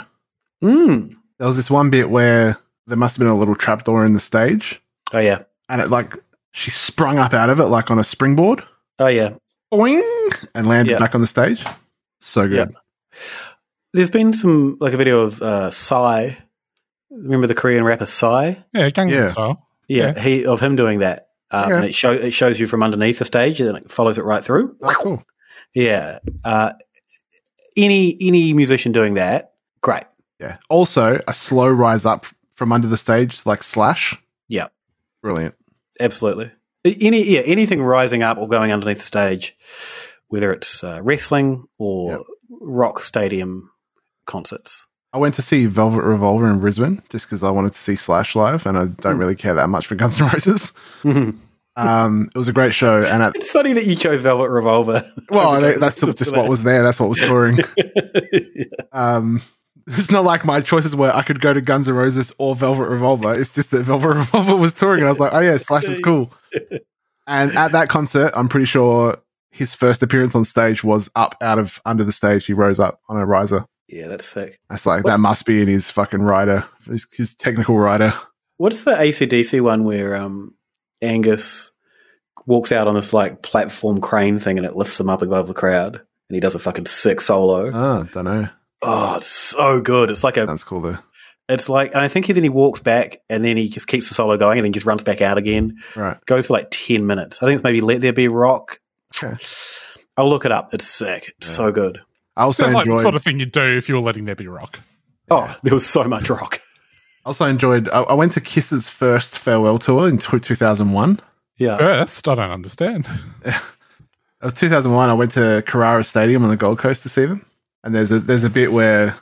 Mm. There was this one bit where there must have been a little trapdoor in the stage. Oh yeah, and it like she sprung up out of it like on a springboard. Oh yeah, boing, and landed Yeah. back on the stage. So good. There's been some like a video of uh, Psy. Remember the Korean rapper Psy? Yeah, Gangnam Yeah. Style. Yeah, Yeah. he of him doing that. Um, Okay. and it show it shows you from underneath the stage and it follows it right through. Oh, cool. Yeah. Uh, any any musician doing that, great. Yeah. Also, a slow rise up from under the stage, like Slash. Yeah, Brilliant. absolutely. Any yeah anything rising up or going underneath the stage, whether it's uh, wrestling or rock stadium concerts. I went to see Velvet Revolver in Brisbane just because I wanted to see Slash live, and I don't really care that much for Guns N' Roses. Um, it was a great show, and at, It's funny that you chose Velvet Revolver. well, that's just what was there. That's what was touring. um, it's not like my choices were I could go to Guns N' Roses or Velvet Revolver. It's just that Velvet Revolver was touring, and I was like, oh yeah, Slash is cool. And at that concert, I'm pretty sure his first appearance on stage was up out of under the stage. He rose up on a riser. Yeah, that's sick. That's like that must be in his fucking rider, his, his technical rider. What's the ACDC one where um, Angus walks out on this like platform crane thing and it lifts him up above the crowd and he does a fucking sick solo? Oh, don't know. Oh, it's so good. It's like a. That's cool though. It's like, and I think he, then he walks back and then he just keeps the solo going and then just runs back out again. Right. Goes for like 10 minutes. I think it's maybe Let There Be Rock. Okay. I'll look it up. It's sick. It's so good. I also Sounds like the sort of thing you'd do if you were letting there be rock. Oh, there was so much rock. I also enjoyed. I, I went to Kiss's first farewell tour in tw 2001. Yeah. First, I don't understand. It was 2001. I went to Carrara Stadium on the Gold Coast to see them, and there's a there's a bit where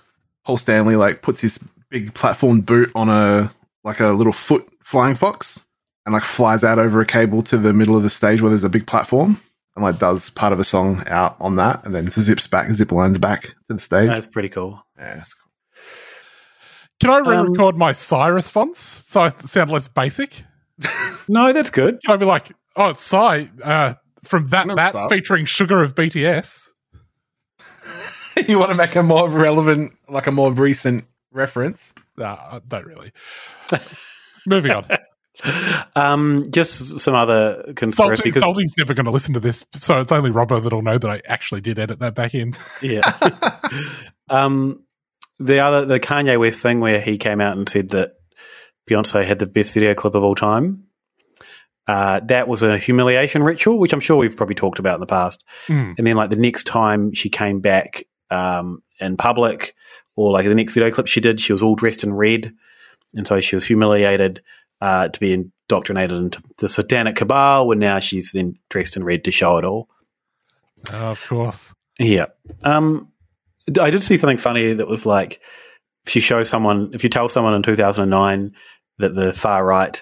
Paul Stanley like puts his big platform boot on a like a little foot flying fox, and like flies out over a cable to the middle of the stage where there's a big platform, and like does part of a song out on that, and then zips back, zip lines back to the stage. That's pretty cool. Yeah, that's cool. Can I Um, re-record my Psy response so I sound less basic? No, that's good. Can I be like, oh, it's Psy uh, from that Not that that. featuring Suga of BTS? you want to make a more relevant, like a more recent reference? No, I don't really. Moving on. Um, just some other conspiracy. Salty, 'cause- Salty's never going to listen to this, so it's only Robbo that'll know that I actually did edit that back in. Yeah. um, the other, the Kanye West thing where he came out and said that Beyonce had the best video clip of all time. Uh, that was a humiliation ritual, which I'm sure we've probably talked about in the past. Mm. And then, like the next time she came back um, in public, or like the next video clip she did, she was all dressed in red, and so she was humiliated uh, to be indoctrinated into the satanic cabal. And now she's then dressed in red to show it all. Oh, of course. Yeah. Um, I did see something funny that was like, if you show someone, if you tell someone in 2009 that the far right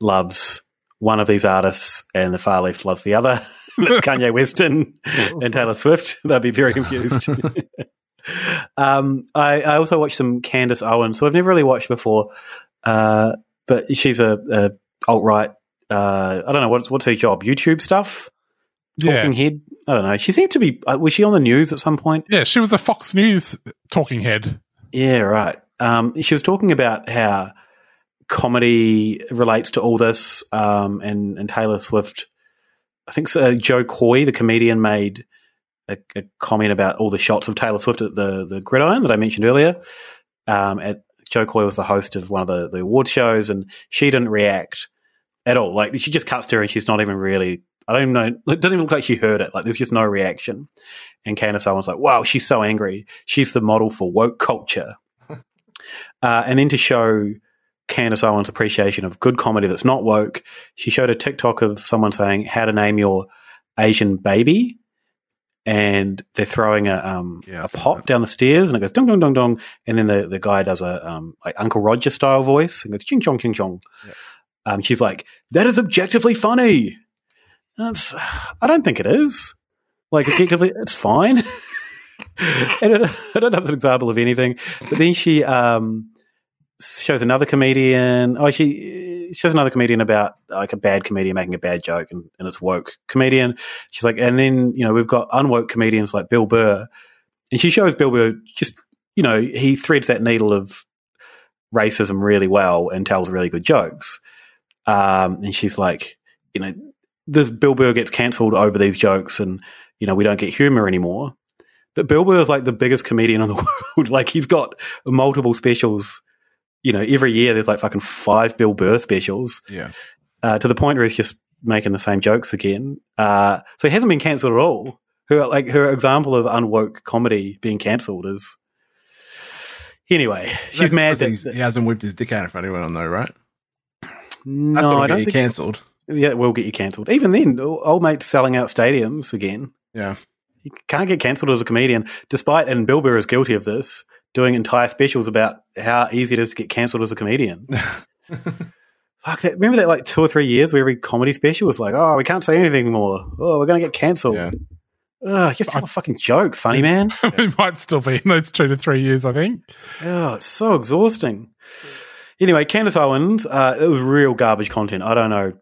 loves one of these artists and the far left loves the other, Kanye West and, and Taylor Swift, they'd be very confused. um, I, I also watched some Candace Owens, who I've never really watched before, uh, but she's a, a alt right. Uh, I don't know what's what's her job. YouTube stuff, Yeah. talking head. I don't know. She seemed to be. Uh, was she on the news at some point? Yeah, she was a Fox News talking head. Yeah, right. Um, she was talking about how comedy relates to all this, um, and and Taylor Swift. I think uh, Jo Koy, the comedian, made a, a comment about all the shots of Taylor Swift at the the Gridiron that I mentioned earlier. Um, at Jo Koy was the host of one of the the award shows, and she didn't react at all. Like she just cuts to her, and she's not even really. I don't know. It doesn't even look like she heard it. Like there's just no reaction. And Candace Owens like, wow, she's so angry. She's the model for woke culture. uh, and then to show Candace Owens' appreciation of good comedy that's not woke, she showed a TikTok of someone saying how to name your Asian baby. and they're throwing a um, a pop down the stairs, and it goes dong dong dong dong, and then the, the guy does a um, like Uncle Roger style voice and goes ching chong ching chong. Um, she's like, "That is objectively funny." That's, I don't think it is. Like objectively, it's fine. and I, I don't have an example of anything. But then she um, shows another comedian. Oh, she shows another comedian about like a bad comedian making a bad joke, and, and it's woke comedian. She's like, and then you know we've got unwoke comedians like Bill Burr, and she shows Bill Burr just you know he threads that needle of racism really well and tells really good jokes. Um, and she's like, you know, this Bill Burr gets cancelled over these jokes, and you know we don't get humor anymore. But Bill Burr is like the biggest comedian in the world. like he's got multiple specials. You know, every year there's like fucking five Bill Burr specials. Yeah. Uh, to the point where he's just making the same jokes again. Uh, so he hasn't been cancelled at all. Her like her example of unwoke comedy being cancelled is. Anyway, she's That's mad because that he hasn't whipped his dick out in front of anyone, though, right? no, I get don't you think cancelled. Yeah, it will get you cancelled. Even then, old mate selling out stadiums again. Yeah. You can't get cancelled as a comedian, despite, and Bill Burr is guilty of this, doing entire specials about how easy it is to get cancelled as a comedian. Fuck that. Remember that like two or three years where every comedy special was like, oh, we can't say anything anymore. Oh, we're going to get cancelled. Ugh, just tell a fucking joke, funny man. we might still be in those two to three years, I think. Oh, it's so exhausting. Anyway, Candace Owens, uh, it was real garbage content. I don't know.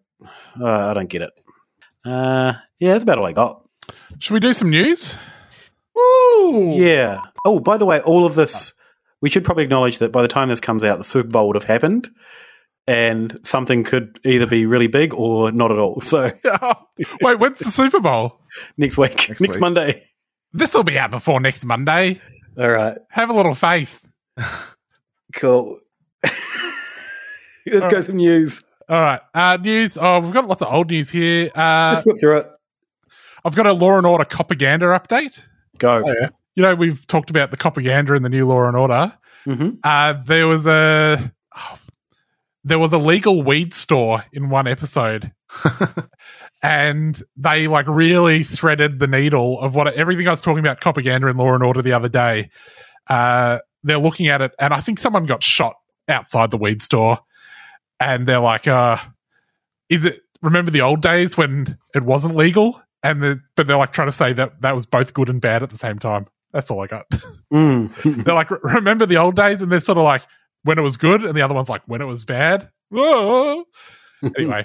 Uh, I don't get it. Uh, yeah, that's about all I got. Should we do some news? Woo! Yeah. Oh, by the way, all of this, we should probably acknowledge that by the time this comes out, the Super Bowl would have happened, and something could either be really big or not at all. So Wait, when's the Super Bowl? next week, next, week. Monday. This will be out before next Monday. All right. Have a little faith. Cool. Let's go some news. All right. Uh, news. Oh, we've got lots of old news here. Uh, Just whip through it. I've got a Law and Order propaganda update. Go. Oh, yeah. You know, we've talked about the propaganda in the new Law and Order. Mm-hmm. Uh, there was a oh, there was a legal weed store in one episode, and they like really threaded the needle of what everything I was talking about propaganda in Law and Order the other day. Uh, they're looking at it, and I think someone got shot outside the weed store, and they're like, uh, "Is it?" Remember the old days when it wasn't legal, and the, but they're like trying to say that that was both good and bad at the same time. That's all I got. Mm. they're like, remember the old days, and they're sort of like when it was good, and the other one's like when it was bad. Whoa. anyway,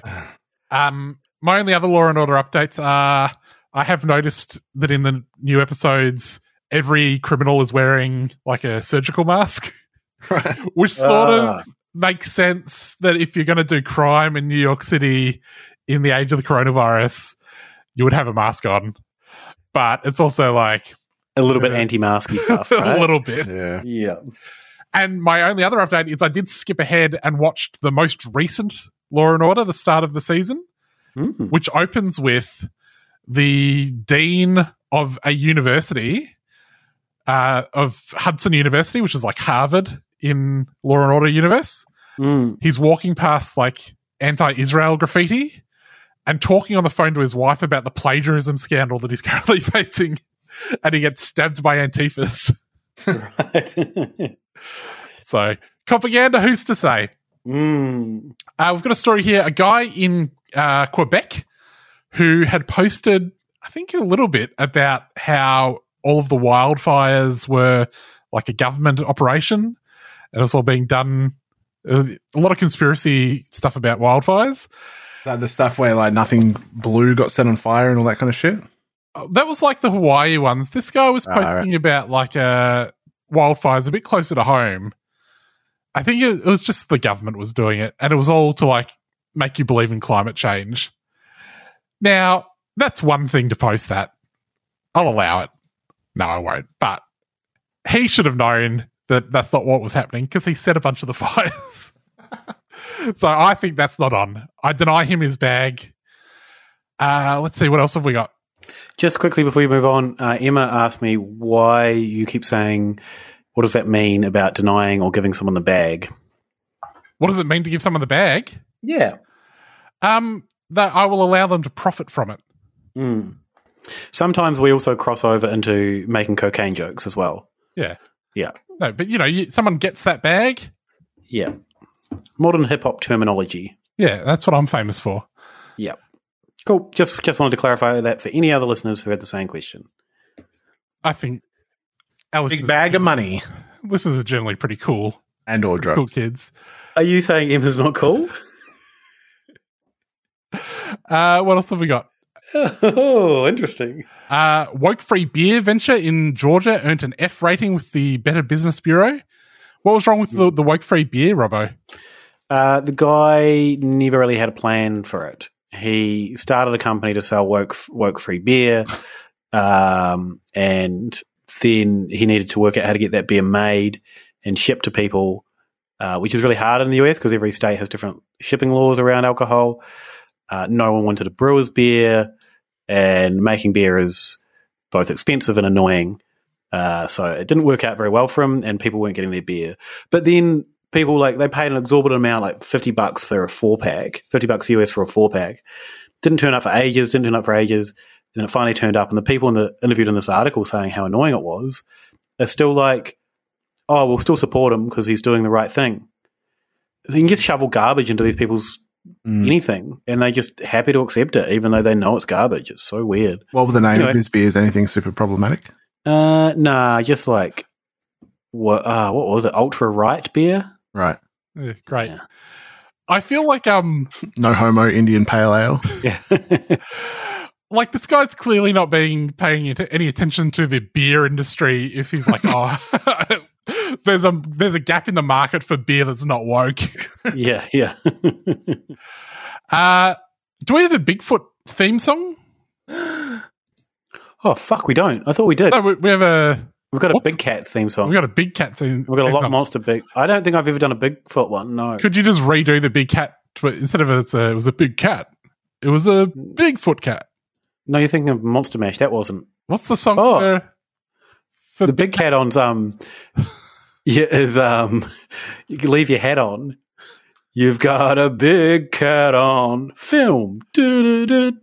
um, my only other Law and Order updates are I have noticed that in the new episodes, every criminal is wearing like a surgical mask, which sort Ah. of makes sense that if you're going to do crime in New York City in the age of the coronavirus, you would have a mask on. But it's also like a little bit anti-masky stuff. a little bit. Yeah. Yeah. And my only other update is I did skip ahead and watched the most recent Law and Order, the start of the season, Mm. which opens with the dean of a university, uh, of Hudson University, which is like Harvard in Law and Order universe. Mm. He's walking past like anti-Israel graffiti and talking on the phone to his wife about the plagiarism scandal that he's currently facing, and he gets stabbed by Antifas. right. So, propaganda, who's to say? Mm. Uh, we've got a story here. A guy in uh, Quebec who had posted, I think, a little bit about how all of the wildfires were like a government operation and it's all being done. uh, A lot of conspiracy stuff about wildfires. That the stuff where like nothing blue got set on fire and all that kind of shit. Uh, That was like the Hawaii ones. This guy was Ah, posting right. about like uh, wildfires a bit closer to home. I think it, it was just the government was doing it, and it was all to like make you believe in climate change. Now, that's one thing to post that. I'll allow it. No, I won't. But he should have known that that's not what was happening because he set a bunch of the fires. So I think that's not on. I deny him his bag. Uh, let's see what else have we got. Just quickly before you move on, uh, Emma asked me why you keep saying, what does that mean about denying or giving someone the bag? What does it mean to give someone the bag? Yeah. Um, that I will allow them to profit from it. Mm. Sometimes we also cross over into making cocaine jokes as well. Yeah. Yeah. No, but you know, you, someone gets that bag. Yeah. Modern hip hop terminology. Yeah, that's what I'm famous for. Yeah. Cool. Just just wanted to clarify that for any other listeners who had the same question. I think our Big bag of money. listeners are generally pretty cool. And or drugs. Cool kids. Are you saying Emma's not cool? Uh, what else have we got? oh, interesting. Uh, woke free beer venture in Georgia earned an F rating with the Better Business Bureau. What was wrong with the, the woke free beer, Robbo? Uh, the guy never really had a plan for it. He started a company to sell woke woke free beer, um, and then he needed to work out how to get that beer made and shipped to people, uh, which is really hard in the US because every state has different shipping laws around alcohol. Uh, no one wanted a brewer's beer, and making beer is both expensive and annoying. Uh, so it didn't work out very well for him, and people weren't getting their beer. But then people like they paid an exorbitant amount, like fifty bucks for a four pack, fifty bucks US for a four pack. Didn't turn up for ages. Didn't turn up for ages. And then it finally turned up, and the people in the interviewed in this article saying how annoying it was are still like, "Oh, we'll still support him because he's doing the right thing." You can just shovel garbage into these people's anything, and they just happy to accept it, even though they know it's garbage. It's so weird. What were the name Anyway. of his beers? Anything super problematic? Uh, nah, just like what? Uh, what was it? Ultra right beer. Right. Yeah, great. I feel like um No homo Indian pale ale. Yeah. like this guy's clearly not being paying it- any attention to the beer industry if he's like, oh there's a there's a gap in the market for beer that's not woke. yeah, yeah. uh do we have a Bigfoot theme song? oh fuck, we don't. I thought we did. No, we, we have a We've got a What's- big cat theme song. We've got a big cat theme. We've got a lot song. monster big. I don't think I've ever done a Bigfoot one. No. Could you just redo the big cat to, instead of it's a, it was a big cat? It was a Bigfoot cat. no, you're thinking of Monster Mash. That wasn't. What's the song? Oh. for- for the big cat on's um yeah, is um you can leave your hat on. You've got a big cat on film. Do do do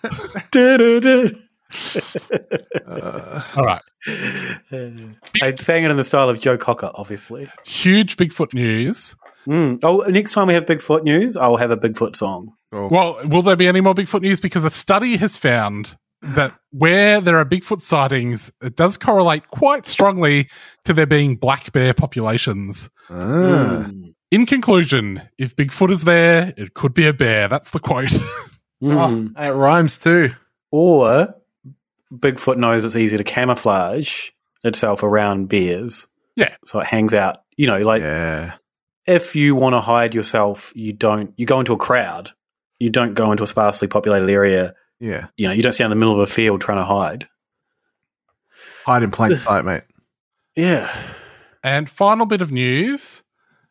Do-do-do. Do-do-do. All right. I sang it in the style of Joe Cocker, obviously. Huge Bigfoot news. Mm. Oh, next time we have Bigfoot news, I'll have a Bigfoot song. Well, will there be any more Bigfoot news? Because a study has found that where there are Bigfoot sightings, it does correlate quite strongly to there being black bear populations. Ah. In conclusion, if Bigfoot is there, it could be a bear. That's the quote. Mm. Oh, it rhymes too. Or Bigfoot knows it's easy to camouflage itself around bears. Yeah. So it hangs out. You know, like Yeah. if you want to hide yourself, you don't. You go into a crowd. You don't go into a sparsely populated area. Yeah. You know, you don't stand in the middle of a field trying to hide. Hide in plain sight, mate. Yeah. and final bit of news.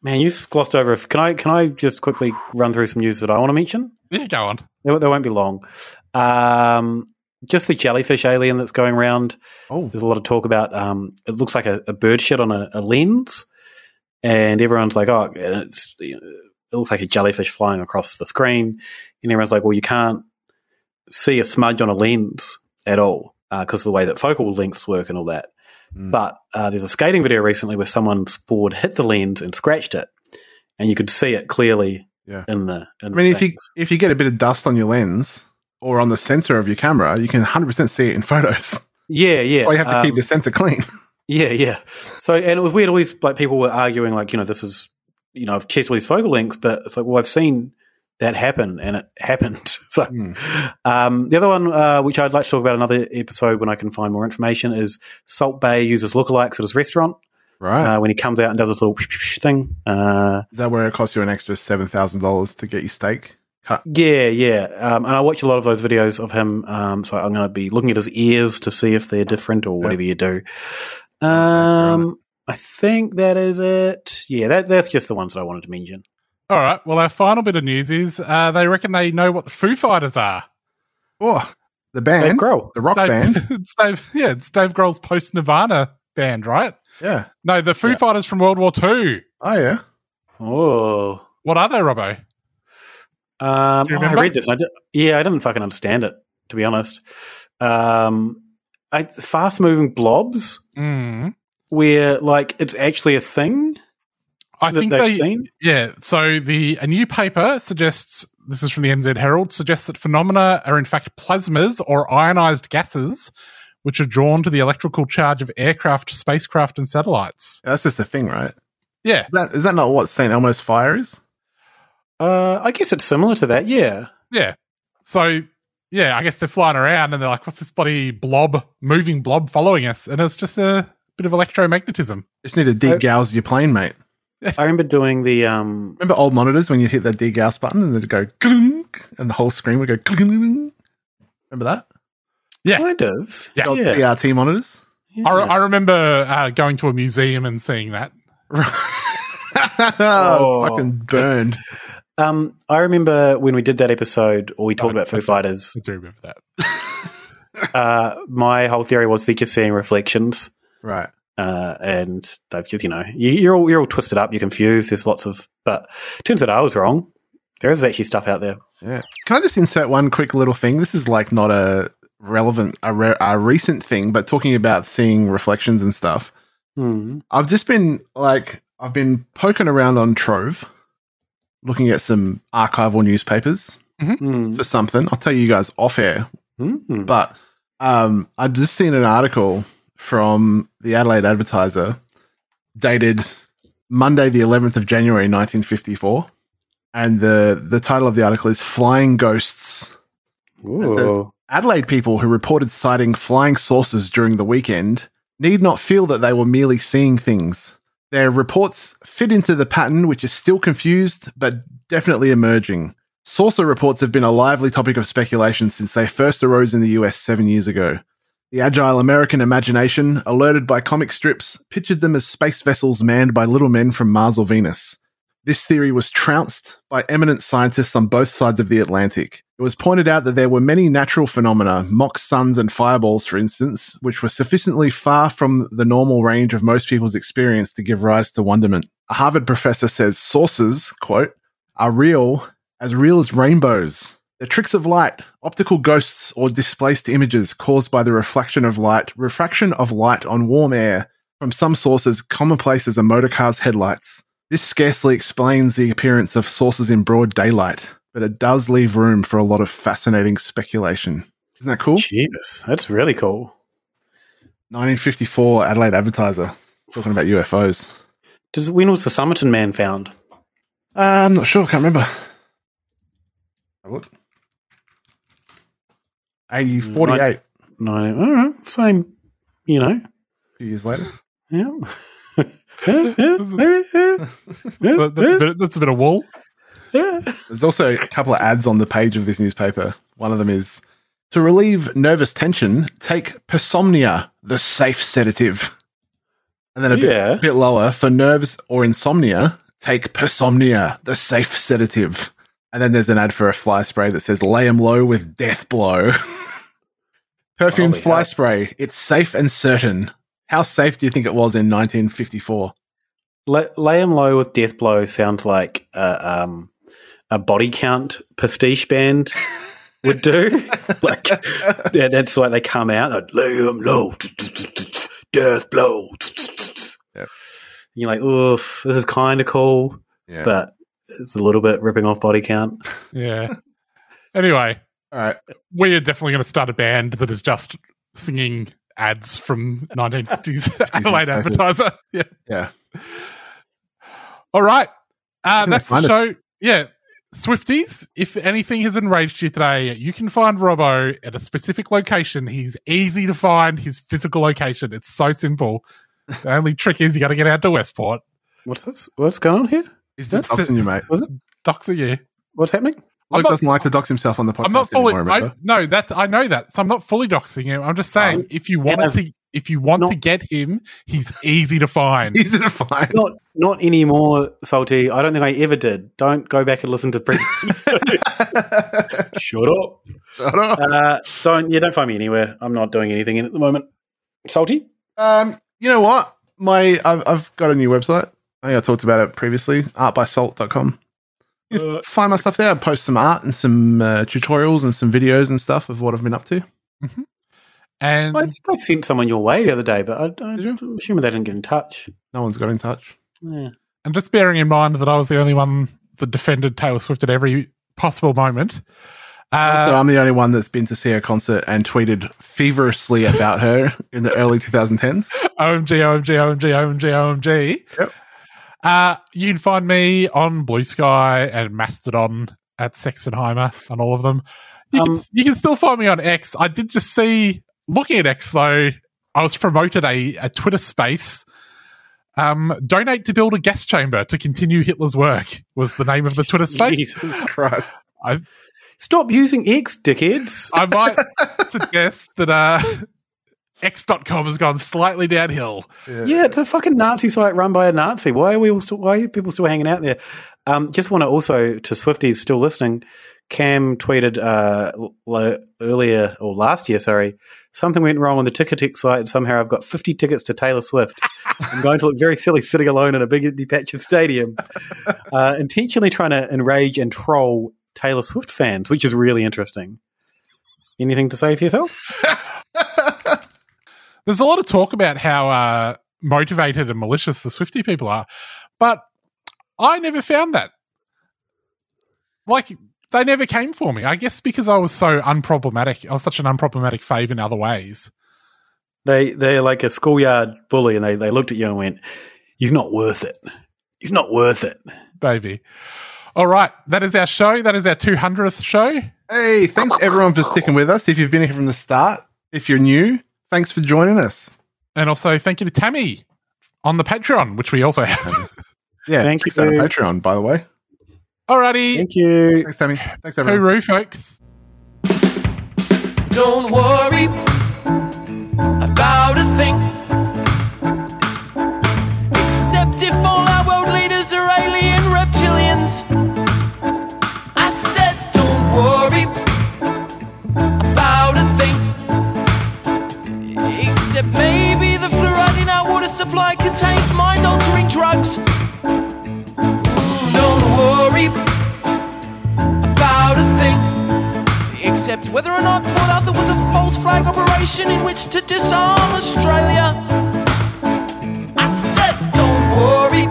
Man, you've glossed over. Can I? Can I just quickly run through some news that I want to mention? Yeah, go on. They, they won't be long. Um, just the jellyfish alien that's going around. Oh. There's a lot of talk about. Um, it looks like a, a bird shit on a, a lens, and everyone's like, "Oh, it's you know, it looks like a jellyfish flying across the screen," and everyone's like, "Well, you can't see a smudge on a lens at all because of the way that focal lengths work and all that." But uh, there's a skating video recently where someone's board hit the lens and scratched it, and you could see it clearly Yeah. in the. In I mean, the if you if you get a bit of dust on your lens or on the sensor of your camera, you can 100% see it in photos. yeah, yeah. Why you have to keep um, the sensor clean. Yeah, yeah. So, and it was weird. All these like people were arguing, like, you know, this is, you know, I've checked all these focal lengths, but it's like, well, I've seen that happen, and it happened. So, um, the other one, uh, which I'd like to talk about another episode when I can find more information, is Salt Bae uses lookalikes at his restaurant. Right. Uh, when he comes out and does this little thing. Uh, Is that where it costs you an extra $7,000 to get your steak cut? yeah, yeah. Um, and I watch a lot of those videos of him. Um, so I'm going to be looking at his ears to see if they're different or whatever you do. Um, I think that is it. Yeah, that, that's just the ones that I wanted to mention. All right. Well, our final bit of news is uh, they reckon they know what the Foo Fighters are. Oh, the band, Dave Grohl. the rock Dave, band. it's Dave, yeah, it's Dave Grohl's post Nirvana band, right? Yeah. No, the Foo Fighters from World War Two. Oh, yeah. Oh. What are they, Robbo? Um, Do you oh, I read this. And I did, yeah, I didn't fucking understand it, to be honest. um, fast moving blobs Mm. where like it's actually a thing. I that think they've they, seen? yeah. So the a new paper suggests this is from the NZ Herald suggests that phenomena are in fact plasmas or ionized gases, which are drawn to the electrical charge of aircraft, spacecraft, and satellites. That's just a thing, right? Yeah. Is that is that not what St. Elmo's fire is? Uh, I guess it's similar to that. Yeah. Yeah. So yeah, I guess they're flying around and they're like, "What's this bloody blob, moving blob following us?" And it's just a bit of electromagnetism. Just need to degauss your plane, mate. I remember doing the um. Remember old monitors when you hit that degauss button and it'd go clink, and the whole screen would go clink. Remember that? Yeah. Kind of. Yeah. Old Yeah. CRT monitors. I, I remember uh, going to a museum and seeing that. oh, fucking burned. Um, I remember when we did that episode, or we talked about Foo Fighters. I do remember that. uh, my whole theory was they're just seeing reflections, Right. uh, and they've just you know you, you're all you're all twisted up, you're confused. There's lots of, but turns out I was wrong. There is actually stuff out there. Yeah. Can I just insert one quick little thing? This is like not a relevant, a, re- a recent thing, but talking about seeing reflections and stuff. Hmm. I've just been like, I've been poking around on Trove, looking at some archival newspapers Hmm. for something. I'll tell you guys off air. Hmm. But um, I've just seen an article from the Adelaide Advertiser dated Monday, the 11th of January, 1954. And the, the title of the article is Flying Ghosts. Says, Adelaide people who reported sighting flying saucers during the weekend need not feel that they were merely seeing things. Their reports fit into the pattern, which is still confused but definitely emerging. Saucer reports have been a lively topic of speculation since they first arose in the US seven years ago. The agile American imagination, alerted by comic strips, pictured them as space vessels manned by little men from Mars or Venus. This theory was trounced by eminent scientists on both sides of the Atlantic. It was pointed out that there were many natural phenomena, mock suns and fireballs, for instance, which were sufficiently far from the normal range of most people's experience to give rise to wonderment. A Harvard professor says saucers, quote, are real, as real as rainbows. The tricks of light, optical ghosts, or displaced images caused by the reflection of light, refraction of light on warm air, from some sources commonplace as a motor car's headlights. This scarcely explains the appearance of saucers in broad daylight, but it does leave room for a lot of fascinating speculation. Isn't that cool? Jesus, that's really cool. 1954 Adelaide Advertiser talking about UFOs. Does when was the Somerton man found? Uh, I'm not sure. I Can't remember. Have a look. 80, 48. Nine. All right, same. You know. A few years later. Yeah. That- that's, a bit, that's a bit of wool. There's also a couple of ads on the page of this newspaper. One of them is to relieve nervous tension, take Persomnia, the safe sedative. And then a bit, Yeah. bit lower for nerves or insomnia, take Persomnia, the safe sedative. And then there's an ad for a fly spray that says lay 'em low with death blow. Perfumed Holy fly spray. It's safe and certain. How safe do you think it was in 1954? Lay, lay 'em low with death blow sounds like a, um, a body count pastiche band would do. like yeah, that's why they come out. Like, lay 'em low, death blow. You're like, oof, this is kind of cool, Yeah. but it's a little bit ripping off body count. Yeah. Anyway, All right. we are definitely going to start a band that is just singing ads from 1950s Adelaide. Advertiser. Yeah. Yeah. All right. Uh, that's the find it. show. Yeah. Swifties, if anything has enraged you today, you can find Robbo at a specific location. He's easy to find, his physical location. It's so simple. The only trick is you got to get out to Westport. What's this? What's going on here? Is He's just doxing you, mate. Was it? Doxer you. What's happening? Luke not- doesn't like to dox himself on the podcast I'm not fully. anymore, I, no, that I know that. So I'm not fully doxing him. I'm just saying, Um, if you wanted to, if you want to get him, he's easy to find. Easy to find. Not not anymore, Salty. I don't think I ever did. Don't go back and listen to previous episodes. Shut up. Shut up. Uh, don't yeah, don't find me anywhere. I'm not doing anything at the moment. Salty? Um, you know what? My I've, I've got a new website. I think I talked about it previously. Artbysalt.com. You can Uh, find my stuff there. I post some art and some uh, tutorials and some videos and stuff of what I've been up to. Mhm. And I think I sent someone your way the other day, but I, I, I'm assuming they didn't get in touch. No one's got in touch. Yeah. And just bearing in mind that I was the only one that defended Taylor Swift at every possible moment. Uh, so I'm the only one that's been to see her concert and tweeted feverishly about her in the early 2010s. OMG, OMG, OMG, OMG, OMG. Yep. Uh, you can find me on Bluesky and Mastodon at Sexenheimer on all of them. You, Um, can, you can still find me on X. I did just see, looking at X though, I was promoted a, a Twitter space. Um, donate to build a gas chamber to continue Hitler's work was the name of the Twitter space. Jesus Christ. I, Stop using X, dickheads. I might suggest that uh, X.com has gone slightly downhill. Yeah, it's a fucking Nazi site run by a Nazi. Why are we all still, why are people still hanging out there? Um, just want to also to Swifties still listening. Cam tweeted uh, l- earlier or last year, sorry, something went wrong on the Ticketek site, and somehow I've got fifty tickets to Taylor Swift. I'm going to look very silly sitting alone in a big empty patch of stadium, uh, intentionally trying to enrage and troll Taylor Swift fans, which is really interesting. Anything to say for yourself? There's a lot of talk about how uh, motivated and malicious the Swifty people are, but I never found that. Like, they never came for me. I guess because I was so unproblematic. I was such an unproblematic fave in other ways. They they're like a schoolyard bully, and they they looked at you and went, "He's not worth it. He's not worth it." Baby. All right, that is our show. That is our 200th show. Hey, thanks everyone for sticking with us. If you've been here from the start, if you're new, thanks for joining us. And also, thank you to Tammy on the Patreon, which we also have. Yeah, Thank you. out our Patreon, by the way. Alrighty. Thank you. Thanks, Tammy. Thanks, everyone. Hooroo, folks. Don't worry about a thing. Except if all our world leaders are alien reptilians. Maybe the fluoride in our water supply contains mind altering drugs. Don't worry about a thing. Except whether or not Port Arthur was a false flag operation in which to disarm Australia. I said, don't worry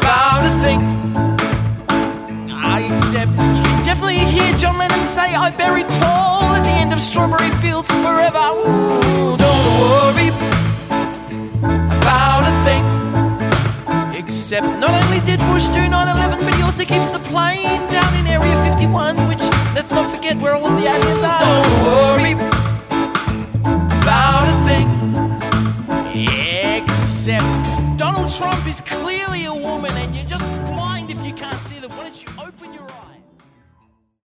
about a thing. I accept. You can definitely hear John Lennon say, I buried Paul of strawberry fields forever. Ooh, don't worry about a thing. Except not only did Bush do 9-11, but he also keeps the planes out in Area 51, which, let's not forget where all the aliens are. Don't worry about a thing. Except Donald Trump is clearly a woman and you're just blind if you can't see that. Why don't you open your eyes?